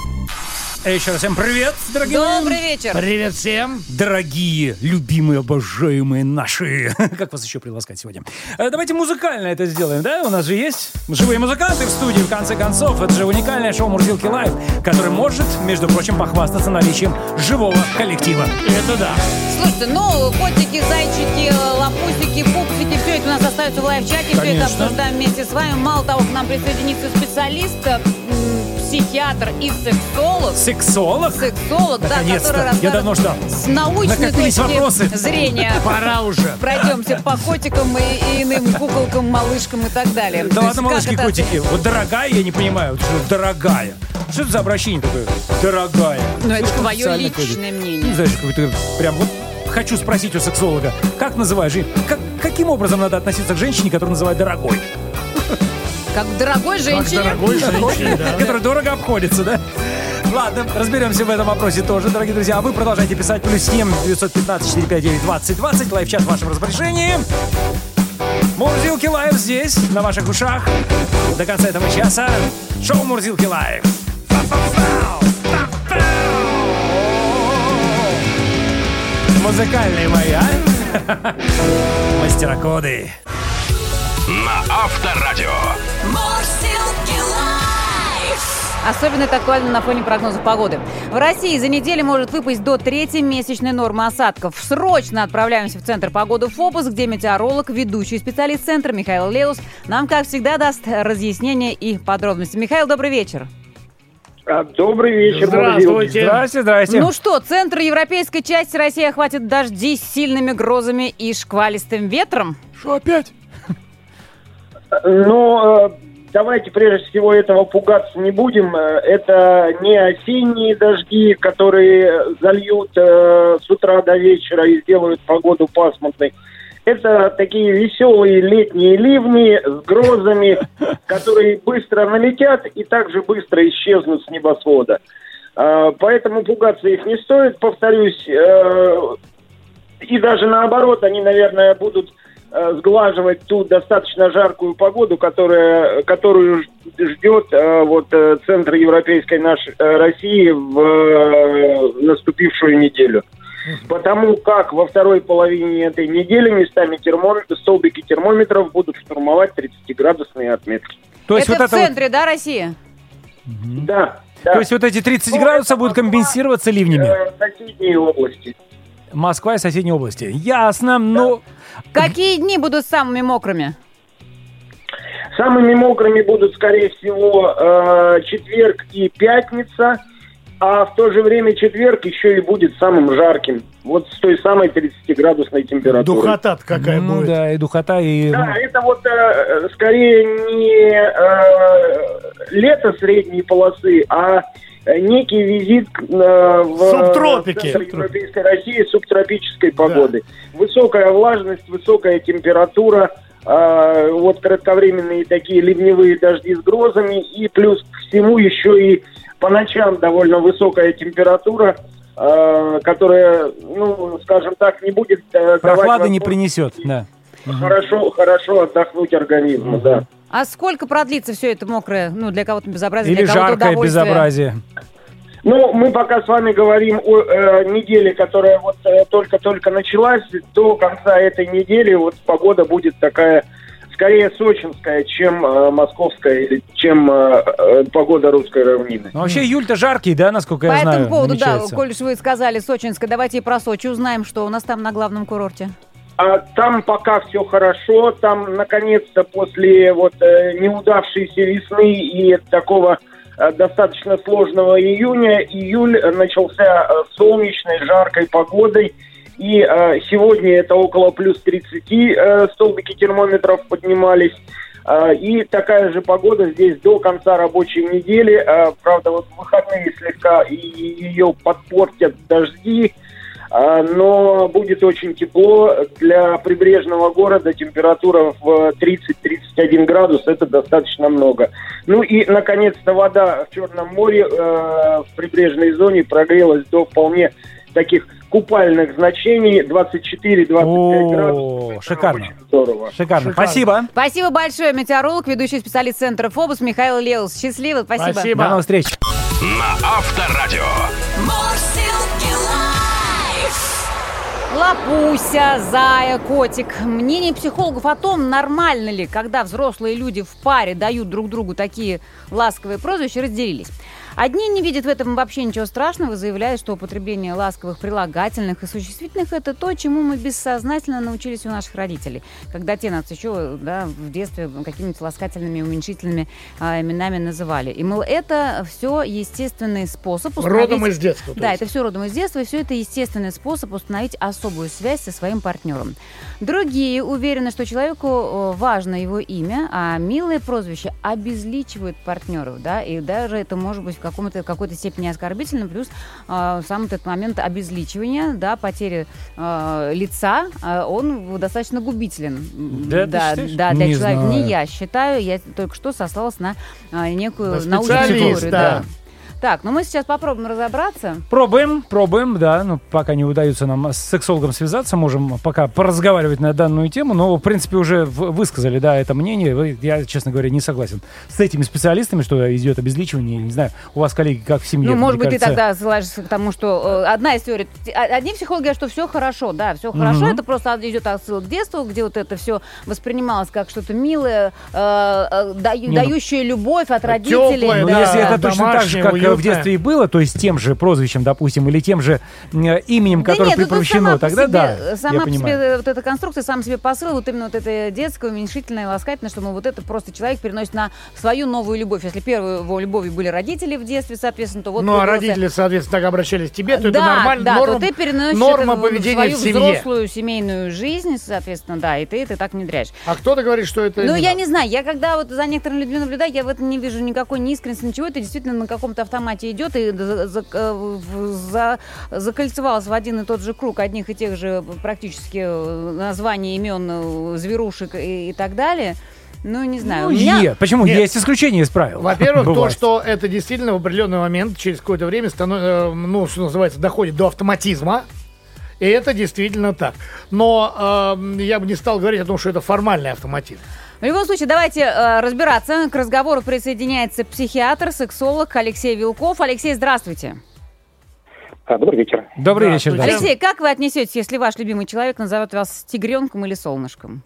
Э, Еще раз всем привет, дорогие мои. Добрый вечер. Привет всем. Дорогие, любимые, обожаемые наши. Как вас еще приласкать сегодня? Э, Давайте музыкально это сделаем, да? У нас же есть живые музыканты в студии, в конце концов. Это же уникальное шоу «Мурзилки Лайв», которое может, между прочим, похвастаться наличием живого коллектива. Это да. Слушайте, ну, котики, зайчики, лапусики, пупсики, все это у нас остается в лайв-чате, все это Конечно. обсуждаем вместе с вами. Мало того, к нам присоединится специалист, м, психиатр и сексолог. Сексолог? Сексолог, да, который Я давно ждал. с научной точки вопросы. зрения. Пора уже. Пройдемся по котикам и, и иным куколкам, малышкам и так далее. То Да есть ладно, малышки, это котики. Вот дорогая, я не понимаю. Что дорогая? Что это за обращение такое? Дорогая. Ну, это твое личное ходит. мнение. Ну, знаешь, какой-то прям вот хочу спросить у сексолога, как называешь, как, каким образом надо относиться к женщине, которую называют дорогой? Как дорогой женщине. Дорогой женщине, да. Которая дорого обходится, да? Ладно, разберемся в этом вопросе тоже, дорогие друзья. А вы продолжайте писать плюс 7 915 459 20 20. Лайв-чат в вашем распоряжении. Мурзилки Лайв здесь, на ваших ушах. До конца этого часа. Шоу Мурзилки Лайв. Музыкальные мои, а? Мастера коды. На Авторадио. Особенно это актуально на фоне прогнозов погоды. В России за неделю может выпасть до третьей месячной нормы осадков. Срочно отправляемся в Центр погоды «Фобос», где метеоролог, ведущий специалист Центра Михаил Леус нам, как всегда, даст разъяснения и подробности. Михаил, добрый вечер. А, Добрый вечер, Здравствуйте. Здрасте, здрасте. Ну что, центр европейской части России охватит дожди с сильными грозами и шквалистым ветром? что опять? Ну, э, давайте прежде всего этого пугаться не будем. Э, Это не осенние дожди, которые зальют э, с утра до вечера и сделают погоду пасмурной. Это такие веселые летние ливни с грозами, которые быстро налетят и также быстро исчезнут с небосвода. Э, Поэтому пугаться их не стоит, повторюсь. э, И даже наоборот, они, наверное, будут сглаживать ту достаточно жаркую погоду, которая, которую ждет э, вот э, центр европейской нашей э, России в э, наступившую неделю. Потому как во второй половине этой недели местами термом... столбики термометров будут штурмовать 30-градусные отметки. То есть это вот в это вот центре, да, России? Да, Да. То есть вот эти 30 Ну, градусов будут компенсироваться ливнями. э, соседние области. Москва и соседние области. Ясно. Ну, Какие дни будут самыми мокрыми? Самыми мокрыми будут, скорее всего, э, четверг и пятница, а в то же время четверг еще и будет самым жарким. Вот с той самой 30-градусной температурой. Духота какая ну будет. да, и духота, и... Да, это вот э, скорее не э, лето средней полосы, а э, некий визит э, в Субтропики. центр Европейской России субтропической погоды. Высокая влажность, высокая температура, э, вот кратковременные такие ливневые дожди с грозами, и плюс к всему еще и по ночам довольно высокая температура, э, которая, ну, скажем так, не будет э, Прохлады не принесет, да. Хорошо, хорошо отдохнуть организму, да. А сколько продлится все это мокрое? Ну, для кого-то безобразие, Или для кого-то жаркое удовольствие. безобразие. Ну, мы пока с вами говорим о э, неделе, которая вот э, только-только началась. До конца этой недели вот погода будет такая, скорее сочинская, чем э, московская или чем э, э, погода русской равнины. Ну, вообще июль-то жаркий, да, насколько По я знаю, этому поводу, да, намечается? коль уж вы сказали Сочинская, давайте и про Сочи узнаем, что у нас там на главном курорте. А там пока все хорошо, там наконец-то после вот э, неудавшейся весны и такого э, достаточно сложного июня, июль начался э, солнечной, жаркой погодой. И э, сегодня это около плюс 30 э, столбики термометров поднимались. Э, и такая же погода здесь до конца рабочей недели. Э, правда, вот выходные слегка ее подпортят дожди. Но будет очень тепло. Для прибрежного города температура в 30-31 градус, это достаточно много. Ну и, наконец-то, вода в Черном море э, в прибрежной зоне прогрелась до вполне таких купальных значений 24-25 О, градусов. Шикарно. Очень здорово. Шикарно. Спасибо. Спасибо большое, метеоролог, ведущий специалист Центра Фобус Михаил Леус. Счастливо, спасибо. Спасибо. До новых встреч. На Авторадио. Лапуся, зая, котик. Мнение психологов о том, нормально ли, когда взрослые люди в паре дают друг другу такие ласковые прозвища, разделились. Одни не видят в этом вообще ничего страшного, заявляют, что употребление ласковых прилагательных и существительных – это то, чему мы бессознательно научились у наших родителей. Когда те нас еще да, в детстве какими-нибудь ласкательными, уменьшительными а, именами называли. И, мол, это все естественный способ установить... Родом из детства. Да, это все родом из детства, и все это естественный способ установить особую связь со своим партнером. Другие уверены, что человеку э, важно его имя, а милые прозвища обезличивают партнеров, да, и даже это может быть в каком-то, какой-то степени оскорбительно, плюс э, сам этот момент обезличивания, да, потери э, лица, э, он достаточно губителен. Да, да, да, для Не человека. Не знаю. я считаю, я только что сослалась на э, некую На научную теорию. Да. Так, ну мы сейчас попробуем разобраться. Пробуем, пробуем, да. Ну, пока не удается нам с сексологом связаться, можем пока поразговаривать на данную тему. Но, в принципе, уже высказали, да, это мнение. Я, честно говоря, не согласен с этими специалистами, что идет обезличивание. Не знаю, у вас, коллеги, как в семье. Ну, может быть, ты кажется, тогда ссылаешься к тому, что э, одна из теорий. а- Одни психологи говорят, что все хорошо, да, все хорошо. Мгм. Это просто идет отсылка к детству, где вот это все воспринималось как что-то милое, э, э, даю- ну, дающее любовь от родителей. тёплое, Ну, да. если это точно так же, как э, в детстве и было, то есть тем же прозвищем, допустим, или тем же э, именем, Да которое нет, ну, сама по тогда себе- да, Сама я по понимаю. себе вот эта конструкция, сам себе посыл, вот именно вот это детское, уменьшительное, ласкательное, что, мол, вот это просто человек переносит на свою новую любовь. Если первой его любовью были родители в детстве, соответственно, то вот ну, а родители, соответственно, так обращались к тебе, то это да, нормально. да, норм- то ты переносишь норма это в поведения свою в семье. взрослую семейную жизнь, соответственно, да, и ты это так внедряешь. А кто-то говорит, что это... Ну, я не знаю, я когда вот за некоторыми людьми наблюдаю, я в этом не вижу никакой неискренности, ничего, это действительно на каком-то автомате идет и за- за- э, в- за- закольцевалось в один и тот же круг одних и тех же практически э, названий имен э, зверушек и, и так далее. Ну, не знаю. Ну, меня- е- Почему? Нет. Есть исключения из правил. Во-первых, то, что это действительно в определенный момент, через какое-то время, станов- ну, что называется, доходит до автоматизма. И это действительно так. Но э, я бы не стал говорить о том, что это формальный автоматизм. В любом случае, давайте э, разбираться. К разговору присоединяется психиатр, сексолог Алексей Вилков. Алексей, здравствуйте. Добрый вечер. Добрый вечер, да. Алексей, как вы отнесетесь, если ваш любимый человек назовет вас тигренком или солнышком?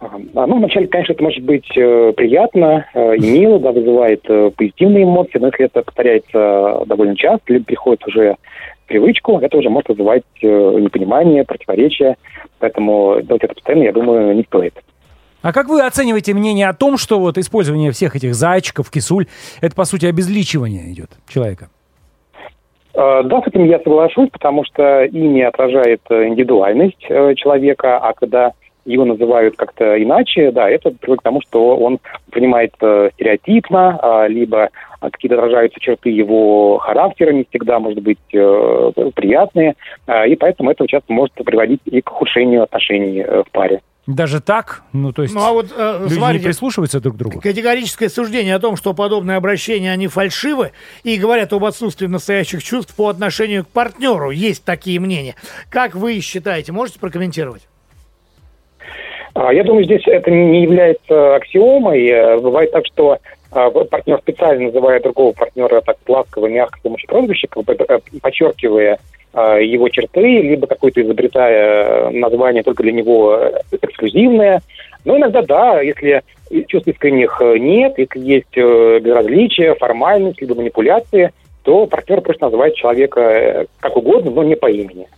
А, Ну, вначале, конечно, это может быть э, приятно э, и мило, да, вызывает э, позитивные эмоции, но если это повторяется довольно часто, либо приходит уже в привычку, это уже может вызывать э, непонимание, противоречия, поэтому делать это постоянно, я думаю, не стоит. А как вы оцениваете мнение о том, что вот использование всех этих зайчиков, кисуль, это, по сути, обезличивание идет человека? Э, Да, с этим я соглашусь, потому что имя отражает э, индивидуальность э, человека, а когда его называют как-то иначе, да, это приводит к тому, что он принимается стереотипно, а, либо какие-то отражаются черты его характера, не всегда, может быть, приятные, и поэтому это часто может приводить и к ухудшению отношений в паре. Даже так? Ну, то есть Ну, а вот, э, люди не смотрите, прислушиваются друг к другу? Категорическое суждение о том, что подобные обращения, они фальшивы и говорят об отсутствии настоящих чувств по отношению к партнеру. Есть такие мнения. Как вы считаете? Можете прокомментировать? А, Я думаю, здесь это не является аксиомой. Э, Бывает так, что а, партнер специально называя другого партнера так ласково, мягко с помощью прозвища, как бы, э, подчеркивая его черты, либо какое-то изобретая название только для него э, эксклюзивное. Но иногда, да, если чувств искренних э, нет, если есть э, безразличие, формальность, либо манипуляции, то партнер просто называет человека э, как угодно, но не по имени.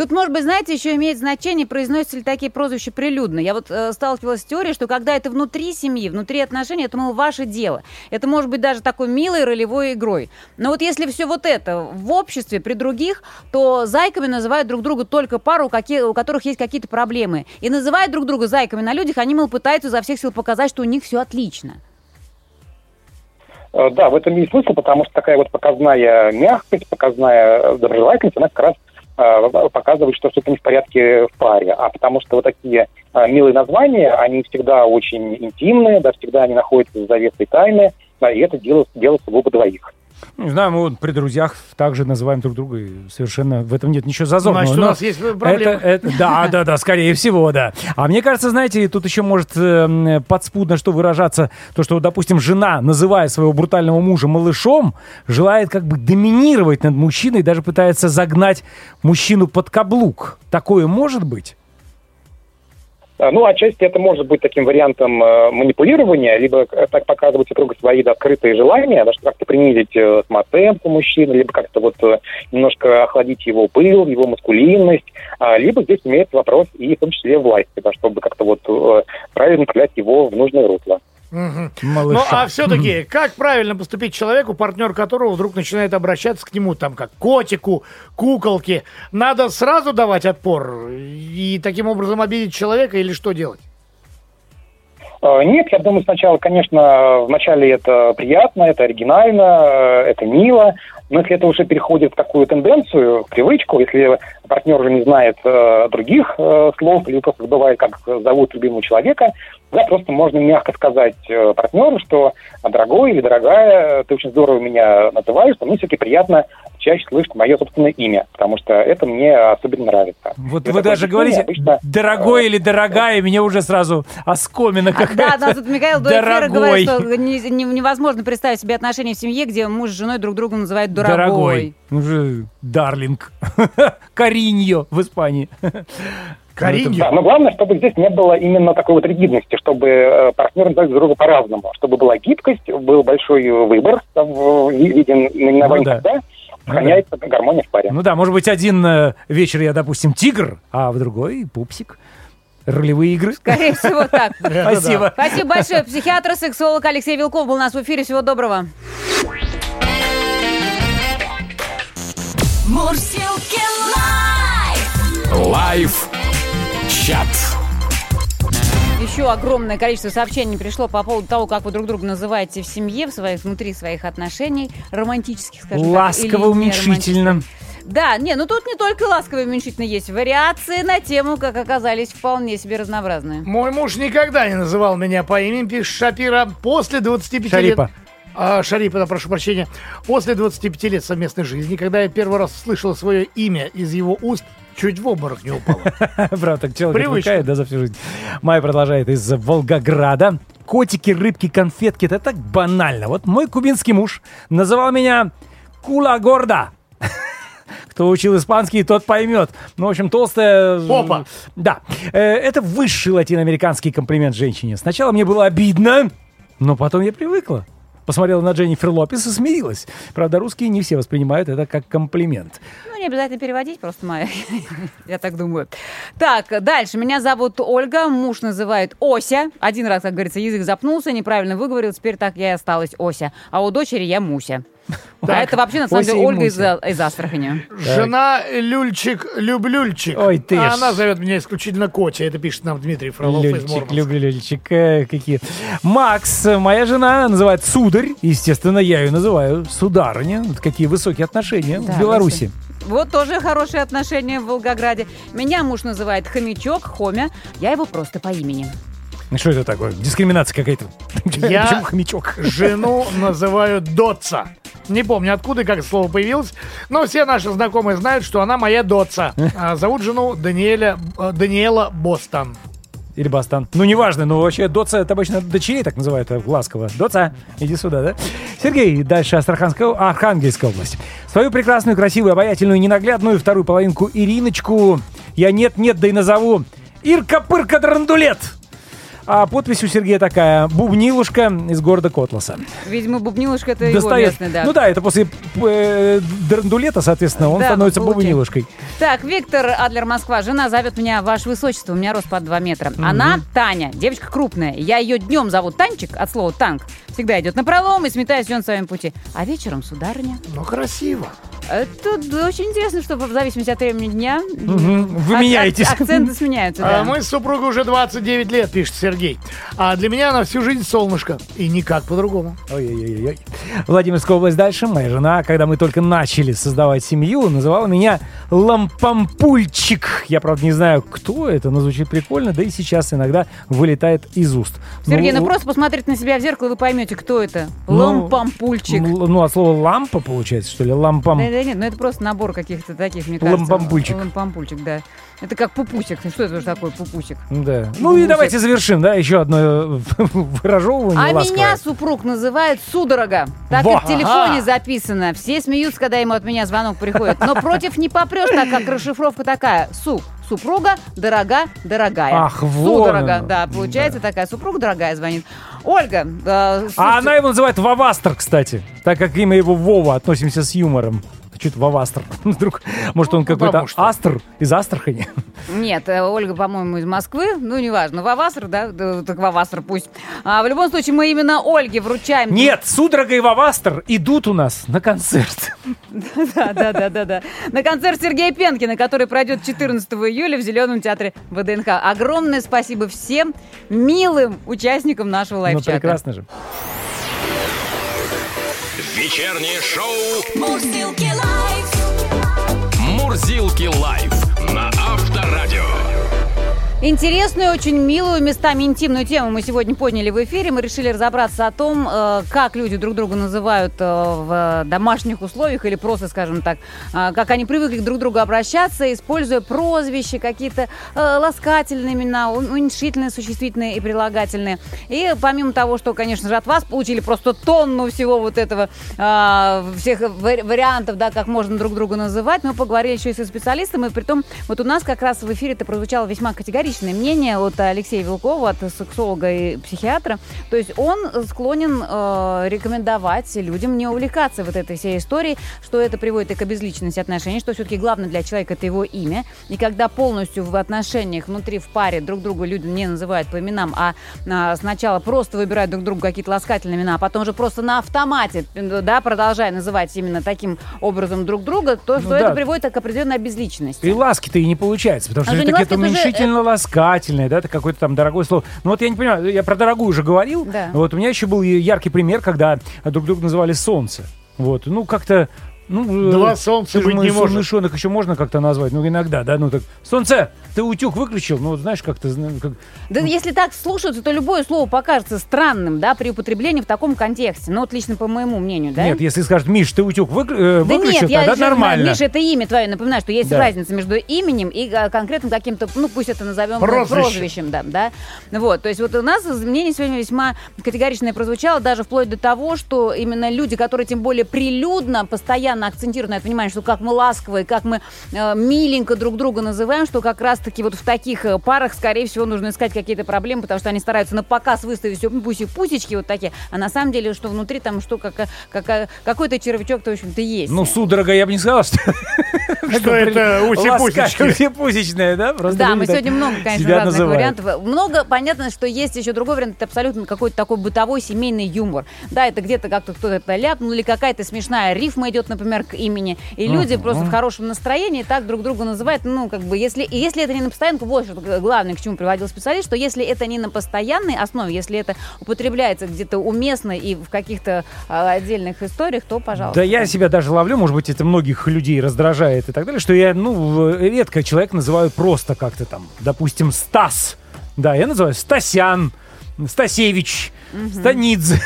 Тут, может быть, знаете, еще имеет значение, произносятся ли такие прозвища прилюдно. Я вот э, сталкивалась с теорией, что когда это внутри семьи, внутри отношений, это, мол, ваше дело. Это может быть даже такой милой ролевой игрой. Но вот если все вот это в обществе, при других, то зайками называют друг друга только пару, какие- у которых есть какие-то проблемы. И называют друг друга зайками на людях, они, мол, пытаются изо всех сил показать, что у них все отлично. Э, Да, в этом есть смысл, потому что такая вот показная мягкость, показная э, доброжелательность, она как раз показывает, что что-то не в порядке в паре. А потому что вот такие э, милые названия, они всегда очень интимные, да, всегда они находятся за завесой тайны, да, и это дело, дело сугубо двоих. Не знаю, мы вот при друзьях также называем друг друга, и совершенно в этом нет ничего зазорного. Значит, у нас есть проблемы. Это, это- да, да, да, скорее всего, да. А мне кажется, знаете, тут еще может э, подспудно что выражаться, то, что, допустим, жена, называя своего брутального мужа малышом, желает как бы доминировать над мужчиной, даже пытается загнать мужчину под каблук. Такое может быть? Э, Ну, отчасти это может быть таким вариантом э, манипулирования, либо э, так показывать супругу свои да, открытые желания, да, как-то принизить э, самооценку мужчины, либо как-то вот немножко охладить его пыл, его маскулинность, а, либо здесь имеется вопрос и в том числе власти, да, чтобы как-то вот правильно направлять его в нужное русло. Малыша. Ну, а все-таки, как правильно поступить человеку, партнер которого вдруг начинает обращаться к нему, там, как к котику, куколке? Надо сразу давать отпор и таким образом обидеть человека или что делать? Э, Нет, я думаю, сначала, конечно, вначале это приятно, это оригинально, э, это мило, но если это уже переходит в такую тенденцию, в привычку, если партнер уже не знает э, других э, слов или просто забывает, как зовут любимого человека, да, просто можно мягко сказать э, партнеру, что дорогой или дорогая, ты очень здорово меня называешь, но мне все-таки приятно чаще слышать мое собственное имя, потому что это мне особенно нравится. Вот И вы даже говорите, обычно, дорогой или дорогая, мне уже сразу оскомина А, какая-то. Да, нас тут Михаил Дорогой. говорит, что не- не- невозможно представить себе отношения в семье, где муж с женой друг друга называют дорогой. Дорогой. Ну же, Дарлинг. Кариньо в Испании. Кариньо? Да, но главное, чтобы здесь не было именно такой вот ригидности, чтобы э, партнеры друг друга по-разному, чтобы была гибкость, был большой выбор в виде наименований, Ну да. тогда сохраняется гармония в паре. Ну да, может быть, один э, вечер я, допустим, тигр, а в другой пупсик. Ролевые игры. Скорее всего, так. Спасибо. Спасибо большое. Психиатр, сексолог Алексей Вилков был у нас в эфире. Всего доброго. Мурзилки Лайв! Лайв-чат. Еще огромное количество сообщений пришло по поводу того, как вы друг друга называете в семье, в своих, внутри своих отношений, романтических, скажем так. Ласково, или уменьшительно. Да, не, ну тут не только ласково и уменьшительно есть. Вариации на тему, как оказались, вполне себе разнообразные. Мой муж никогда не называл меня по имени, пишет Шапира, после 25 Шарипа. лет... А, Шарипа, да, прошу прощения. После 25 лет совместной жизни, когда я первый раз слышал свое имя из его уст, чуть в обморок не упал. Правда, так человек Привычно. отвыкает, да, за всю жизнь. Майя продолжает из Волгограда. Котики, рыбки, конфетки. Это так банально. Вот мой кубинский муж называл меня Кула Горда. Кто учил испанский, тот поймет. Ну, в общем, толстая... Попа. Да. Э, Это высший латиноамериканский комплимент женщине. Сначала мне было обидно, но потом я привыкла. Посмотрела на Дженнифер Лопес и смирилась. Правда, русские не все воспринимают это как комплимент. Ну, не обязательно переводить, просто моя. Я так думаю. Так, дальше. Меня зовут Ольга, муж называет Ося. Один раз, как говорится, язык запнулся, неправильно выговорил, теперь так я и осталась Ося. А у дочери я Муся. А Так, это вообще, на самом деле, Ольга из, из Астрахани. Жена Люльчик Люблюльчик. Ой, ты А ж. она зовет меня исключительно Котя. Это пишет нам Дмитрий Фролов из Люльчик, Мурманска. люблю Люльчик. э, какие. Макс, моя жена называет сударь. Естественно, я ее называю сударыня. Вот какие высокие отношения Да, в Беларуси. Вот тоже хорошие отношения в Волгограде. Меня муж называет хомячок, Хомя. Я его просто по имени. Ну, Что это такое? Дискриминация какая-то. Я- Почему хомячок? Жену называю Дотца. Не помню, откуда и как слово появилось, но все наши знакомые знают, что она моя Дотца. А зовут жену Даниэля, э, Даниэла Бостон. Или Бастан. Ну, неважно, но вообще Доца, это обычно дочерей так называют э, ласково. Доца, иди сюда, да? Сергей, дальше Астраханская, Архангельская область. Свою прекрасную, красивую, обаятельную, ненаглядную вторую половинку Ириночку я нет-нет, да и назову Ирка-пырка драндулет. А подпись у Сергея такая «Бубнилушка из города Котласа». Видимо, Бубнилушка это его Достает. местный, да. Ну да, это после э, драндулета, соответственно, он Да, становится получается. бубнилушкой. Так, Виктор Адлер, Москва. Жена зовет меня Ваше Высочество, у меня рост под 2 метра. Она Таня, девочка крупная. Я ее днем зову Танчик, от слова танк. Всегда идет на пролом и сметает все на своем пути. А вечером сударыня. Ну, красиво. Это очень интересно, что в зависимости от времени дня Мгм. Вы ак- меняетесь. ак- акценты сменяются. А да. мы с супругой уже 29 лет, пишет Сергей. А для меня она всю жизнь солнышко. И никак по-другому. Ой-ой-ой. Владимирская область дальше. Моя жена, когда мы только начали создавать семью, называла меня Лампампульчик. Я, правда, не знаю, кто это, но звучит прикольно, да и сейчас иногда вылетает из уст. Сергей, ну, просто посмотрите на себя в зеркало, и вы поймете, кто это. Ну, Лампампульчик. м, Ну, от слова лампа, получается, что ли? Лампам... Да, да нет, ну это просто набор каких-то таких, мне кажется. Лампампульчик. Лампампульчик, да. Это как пупусик. Что это же такое пупусик? Да. Ну и давайте завершим, да, еще одно э, выражевывание А ласковое. меня супруг называет судорога. Так Во. и в телефоне Ага. записано. Все смеются, когда ему от меня звонок приходит. Но против не попрешь, так как расшифровка такая. Су. Супруга, дорога, дорогая. Ах, вон Судорога, да, получается такая. Супруга дорогая звонит. Ольга, э, А она его называет Вавастер, кстати, так как имя его Вова, относимся с юмором. Чуть Вавастер. Вдруг, может, он какой-то потому что. Астр из Астрахани? Нет, э, Ольга, по-моему, из Москвы. Ну, неважно. Вавастер, да? Так Вавастер пусть. А, в любом случае, мы именно Ольге вручаем... Нет, Судорога и Вавастер идут у нас на концерт. Да, да, да, да, да. На концерт Сергея Пенкина, который пройдет 14 июля в Зеленом театре ВДНХ. Огромное спасибо всем милым участникам нашего Ну, лайв-чата. прекрасно же. Вечернее шоу Мурзилки лайф. «Мурзилки лайф». Интересную, очень милую, местами интимную тему мы сегодня подняли в эфире. Мы решили разобраться о том, э, как люди друг друга называют э, в домашних условиях или просто, скажем так, э, как они привыкли друг к другу обращаться, используя прозвища, какие-то ласкательные имена, уменьшительные, существительные и прилагательные. И помимо того, что, конечно же, от вас получили просто тонну всего вот этого, всех вари- вариантов, да, как можно друг друга называть, мы поговорили еще и со специалистом, и при том, вот у нас как раз в эфире это прозвучало весьма категоричное мнение от Алексея Вилкова, от сексолога и психиатра. То есть он склонен э, рекомендовать людям не увлекаться вот этой всей историей, что это приводит и к обезличенности отношений, что все-таки главное для человека это его имя. И когда полностью в отношениях внутри в паре друг друга люди не называют по именам, а, а, сначала просто выбирают друг другу какие-то ласкательные имена, а потом же просто на автомате, да, продолжая называть именно таким образом друг друга, то что Ну это да. приводит к определенной обезличенности. И ласки-то и не получается, потому что А что, не все-таки это ласки, это же, уменьшительно ласкательное, да, это какое-то там дорогое слово. Ну вот я не понимаю, я про дорогую уже говорил. Да. Вот у меня еще был яркий пример, когда друг друга называли солнце. Вот, ну как-то... Ну, Два э, солнца ты же быть не может. солнышонок еще можно как-то назвать, ну иногда, да, ну так, солнце, ты утюг выключил, ну вот знаешь, как-то, как- Да если так слушаться, то любое слово покажется странным, да, при употреблении в таком контексте. Ну, вот лично по моему мнению, да? Нет, если скажет, Миш, ты утюг выкл- э, Да выключил, нет, я тогда знаю, нормально. Миша, это имя твое, напоминаю, что есть Да. разница между именем и а, конкретным каким-то, ну пусть это назовем Прозвище. прозвищем, да, да. Вот, то есть вот у нас мнение сегодня весьма категоричное прозвучало, даже вплоть до того, что именно люди, которые тем более прилюдно, постоянно постоянно акцентируют на это внимание, что как мы ласковые, как мы э, миленько друг друга называем, что как раз-таки вот в таких э, парах, скорее всего, нужно искать какие-то проблемы, потому что они стараются на показ выставить все пуси-пусечки вот такие, а на самом деле, что внутри там что, как, как, какой-то червячок-то, в общем-то, есть. Ну, судорога, я бы не сказал, что... Что это уси-пусечки. Уси-пусечная, да? Да, мы сегодня много, конечно, разных вариантов. Много, понятно, что есть еще другой вариант, это абсолютно какой-то такой бытовой семейный юмор. Да, это где-то как-то кто-то это ляпнул, или какая-то смешная рифма идет, например, к имени. И люди просто в хорошем настроении так друг друга называют, ну, как бы, если, если это не на постоянку, вот что главное, к чему приводил специалист, что если это не на постоянной основе, если это употребляется где-то уместно и в каких-то а, отдельных историях, то, пожалуйста. Да я себя даже ловлю, может быть, это многих людей раздражает и так далее, что я, ну, редко человек называю просто как-то там, допустим, Стас. Да, я называю Стасян, Стасевич, Станидзе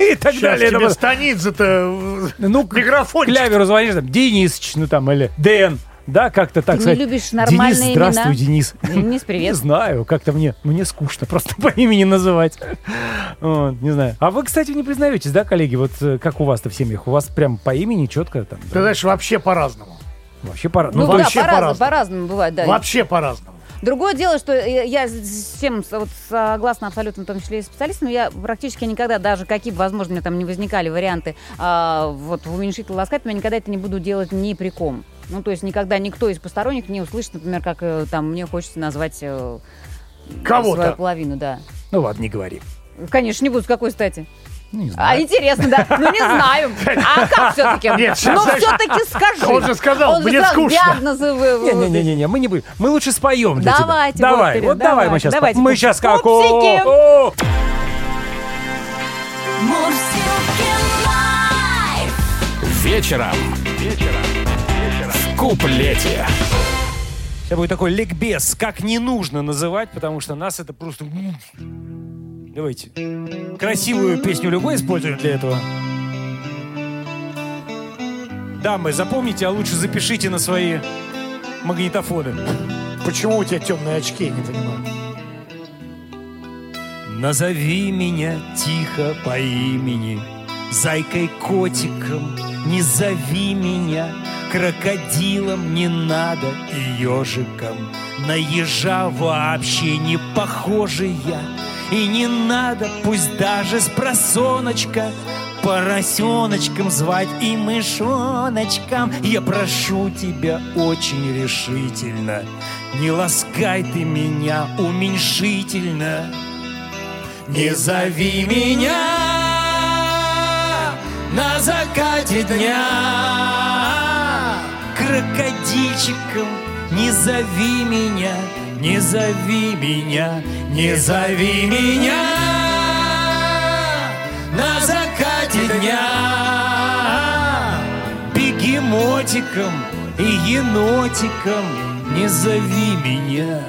и так Сейчас далее. тебе станица-то Ну, микрофончик. кляверу звонишь, там, Денисыч, ну там, или Дэн. Да, как-то так Ты не сказать. любишь нормальные Денис, здравствуй, имена? Денис. Денис, Не привет. знаю, как-то мне, мне скучно просто по имени называть. Вот, не знаю. А вы, кстати, не признаетесь, да, коллеги, вот э, как у вас-то в семьях? У вас прям по имени четко там? Ты знаешь, вообще по-разному. Вообще пора. Ну, да, вообще по-разному, по-разному. по-разному бывает, да. Вообще по-разному. Другое дело, что я с всем вот, согласна абсолютно, в том числе и специалистам, я практически никогда, даже какие бы, возможно, у меня там не возникали варианты а, вот в уменьшительно ласкательном, я никогда это не буду делать ни при ком. Ну, то есть никогда никто из посторонних не услышит, например, как э, там мне хочется назвать э, Кого-то. свою половину, да. Ну ладно, не говори. Конечно, не буду, с какой стати? Ну, не А знаю. интересно, да. Ну, не знаю. А как все-таки? Нет, сейчас, Ну, знаешь, все-таки скажи. он же сказал, Он же «Мне сразу скучно». диагнозы вы- Не-не-не, мы не будем. Мы лучше споем для Давайте, тебя. Давай, вот давай мы давайте, сейчас. давайте. Мы сейчас как... Пупсики. о. Вечером. Вечером. В куплете. Сейчас будет такой ликбез, как не нужно называть, потому что нас это просто... Давайте. Красивую песню любой используем для этого. Дамы, запомните, а лучше запишите на свои магнитофоны. Почему у тебя темные очки, не понимаю. Назови меня тихо по имени, Зайкой-котиком не зови меня, Крокодилом не надо и ежиком. На ежа вообще не похожи я, И не надо, пусть даже с просоночка, Поросеночком звать и мышоночком. Я прошу тебя очень решительно, Не ласкай ты меня уменьшительно. Не зови меня на закате дня Крокодильчиком не зови меня, не зови меня, не зови меня на закате дня. Бегемотиком и енотиком не зови меня.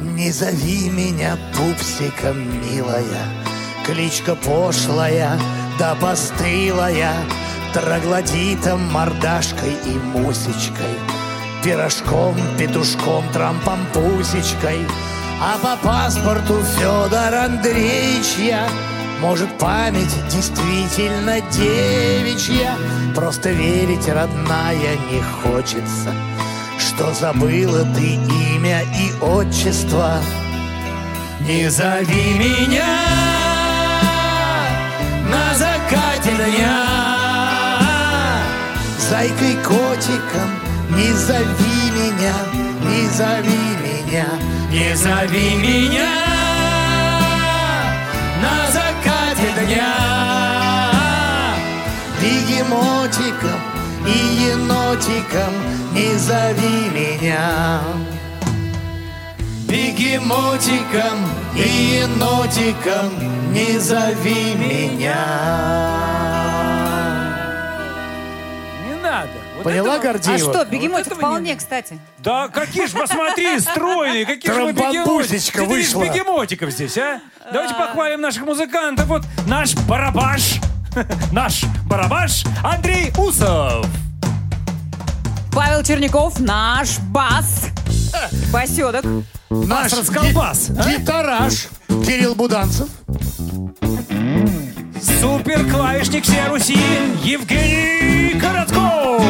Не зови меня пупсиком, милая, Кличка пошлая, да постылая, Троглодитом, мордашкой и мусечкой, Пирожком, петушком, трампом, пусечкой, А по паспорту Федор Андреевич я, Может, память действительно девичья, Просто верить, родная, не хочется, что забыла ты имя и отчество? Не зови меня на закате дня Зайкой котиком не зови меня, не зови меня Не зови меня на закате дня. Бегемотиком и енотиком не зови меня. Бегемотиком и енотиком не зови меня Вот Поняла, А Гордеева? что, бегемотик этого вполне, кстати. Да какие ж, посмотри, стройные, какие же мы бегемотики. Вышла. бегемотиков здесь, а? Давайте похвалим наших музыкантов. Вот наш барабаш, наш барабаш Андрей Усов. Павел Черняков, наш бас. Баседок. Наш расколбас, ги- а? гитараж Кирилл Буданцев. Супер клавишник всей Руси Евгений Коротков.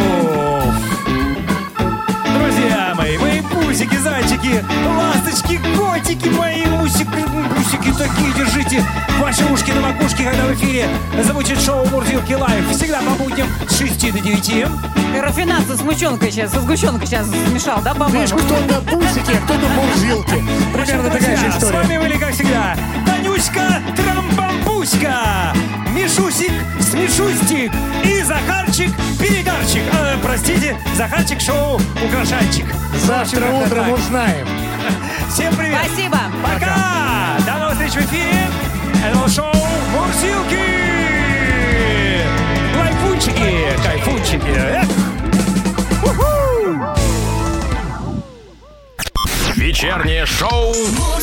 Друзья мои, мои пусики, зайчики, ласточки, котики мои, усики, пусики такие, держите ваши ушки на макушке, когда в эфире звучит шоу Мурзилки Лайв. Всегда по будням с 6 до 9. И рафинад со сгущенкой сейчас, со сгущенкой сейчас смешал, да, по-моему? Видишь, кто-то пусики, а кто-то мурзилки. Примерно такая же Друзья, с история. вами были, как всегда, Танюшка Трамбампуська, Мишусик Смешустик и Захарчик Перегарчик. Э, простите, Захарчик шоу Украшальчик. Завтра утром узнаем. Всем привет. Спасибо. Пока. До новых встреч в эфире. Это было шоу Мурзилки. Лайфунчики, кайфунчики. Эх. Вечернее шоу Муж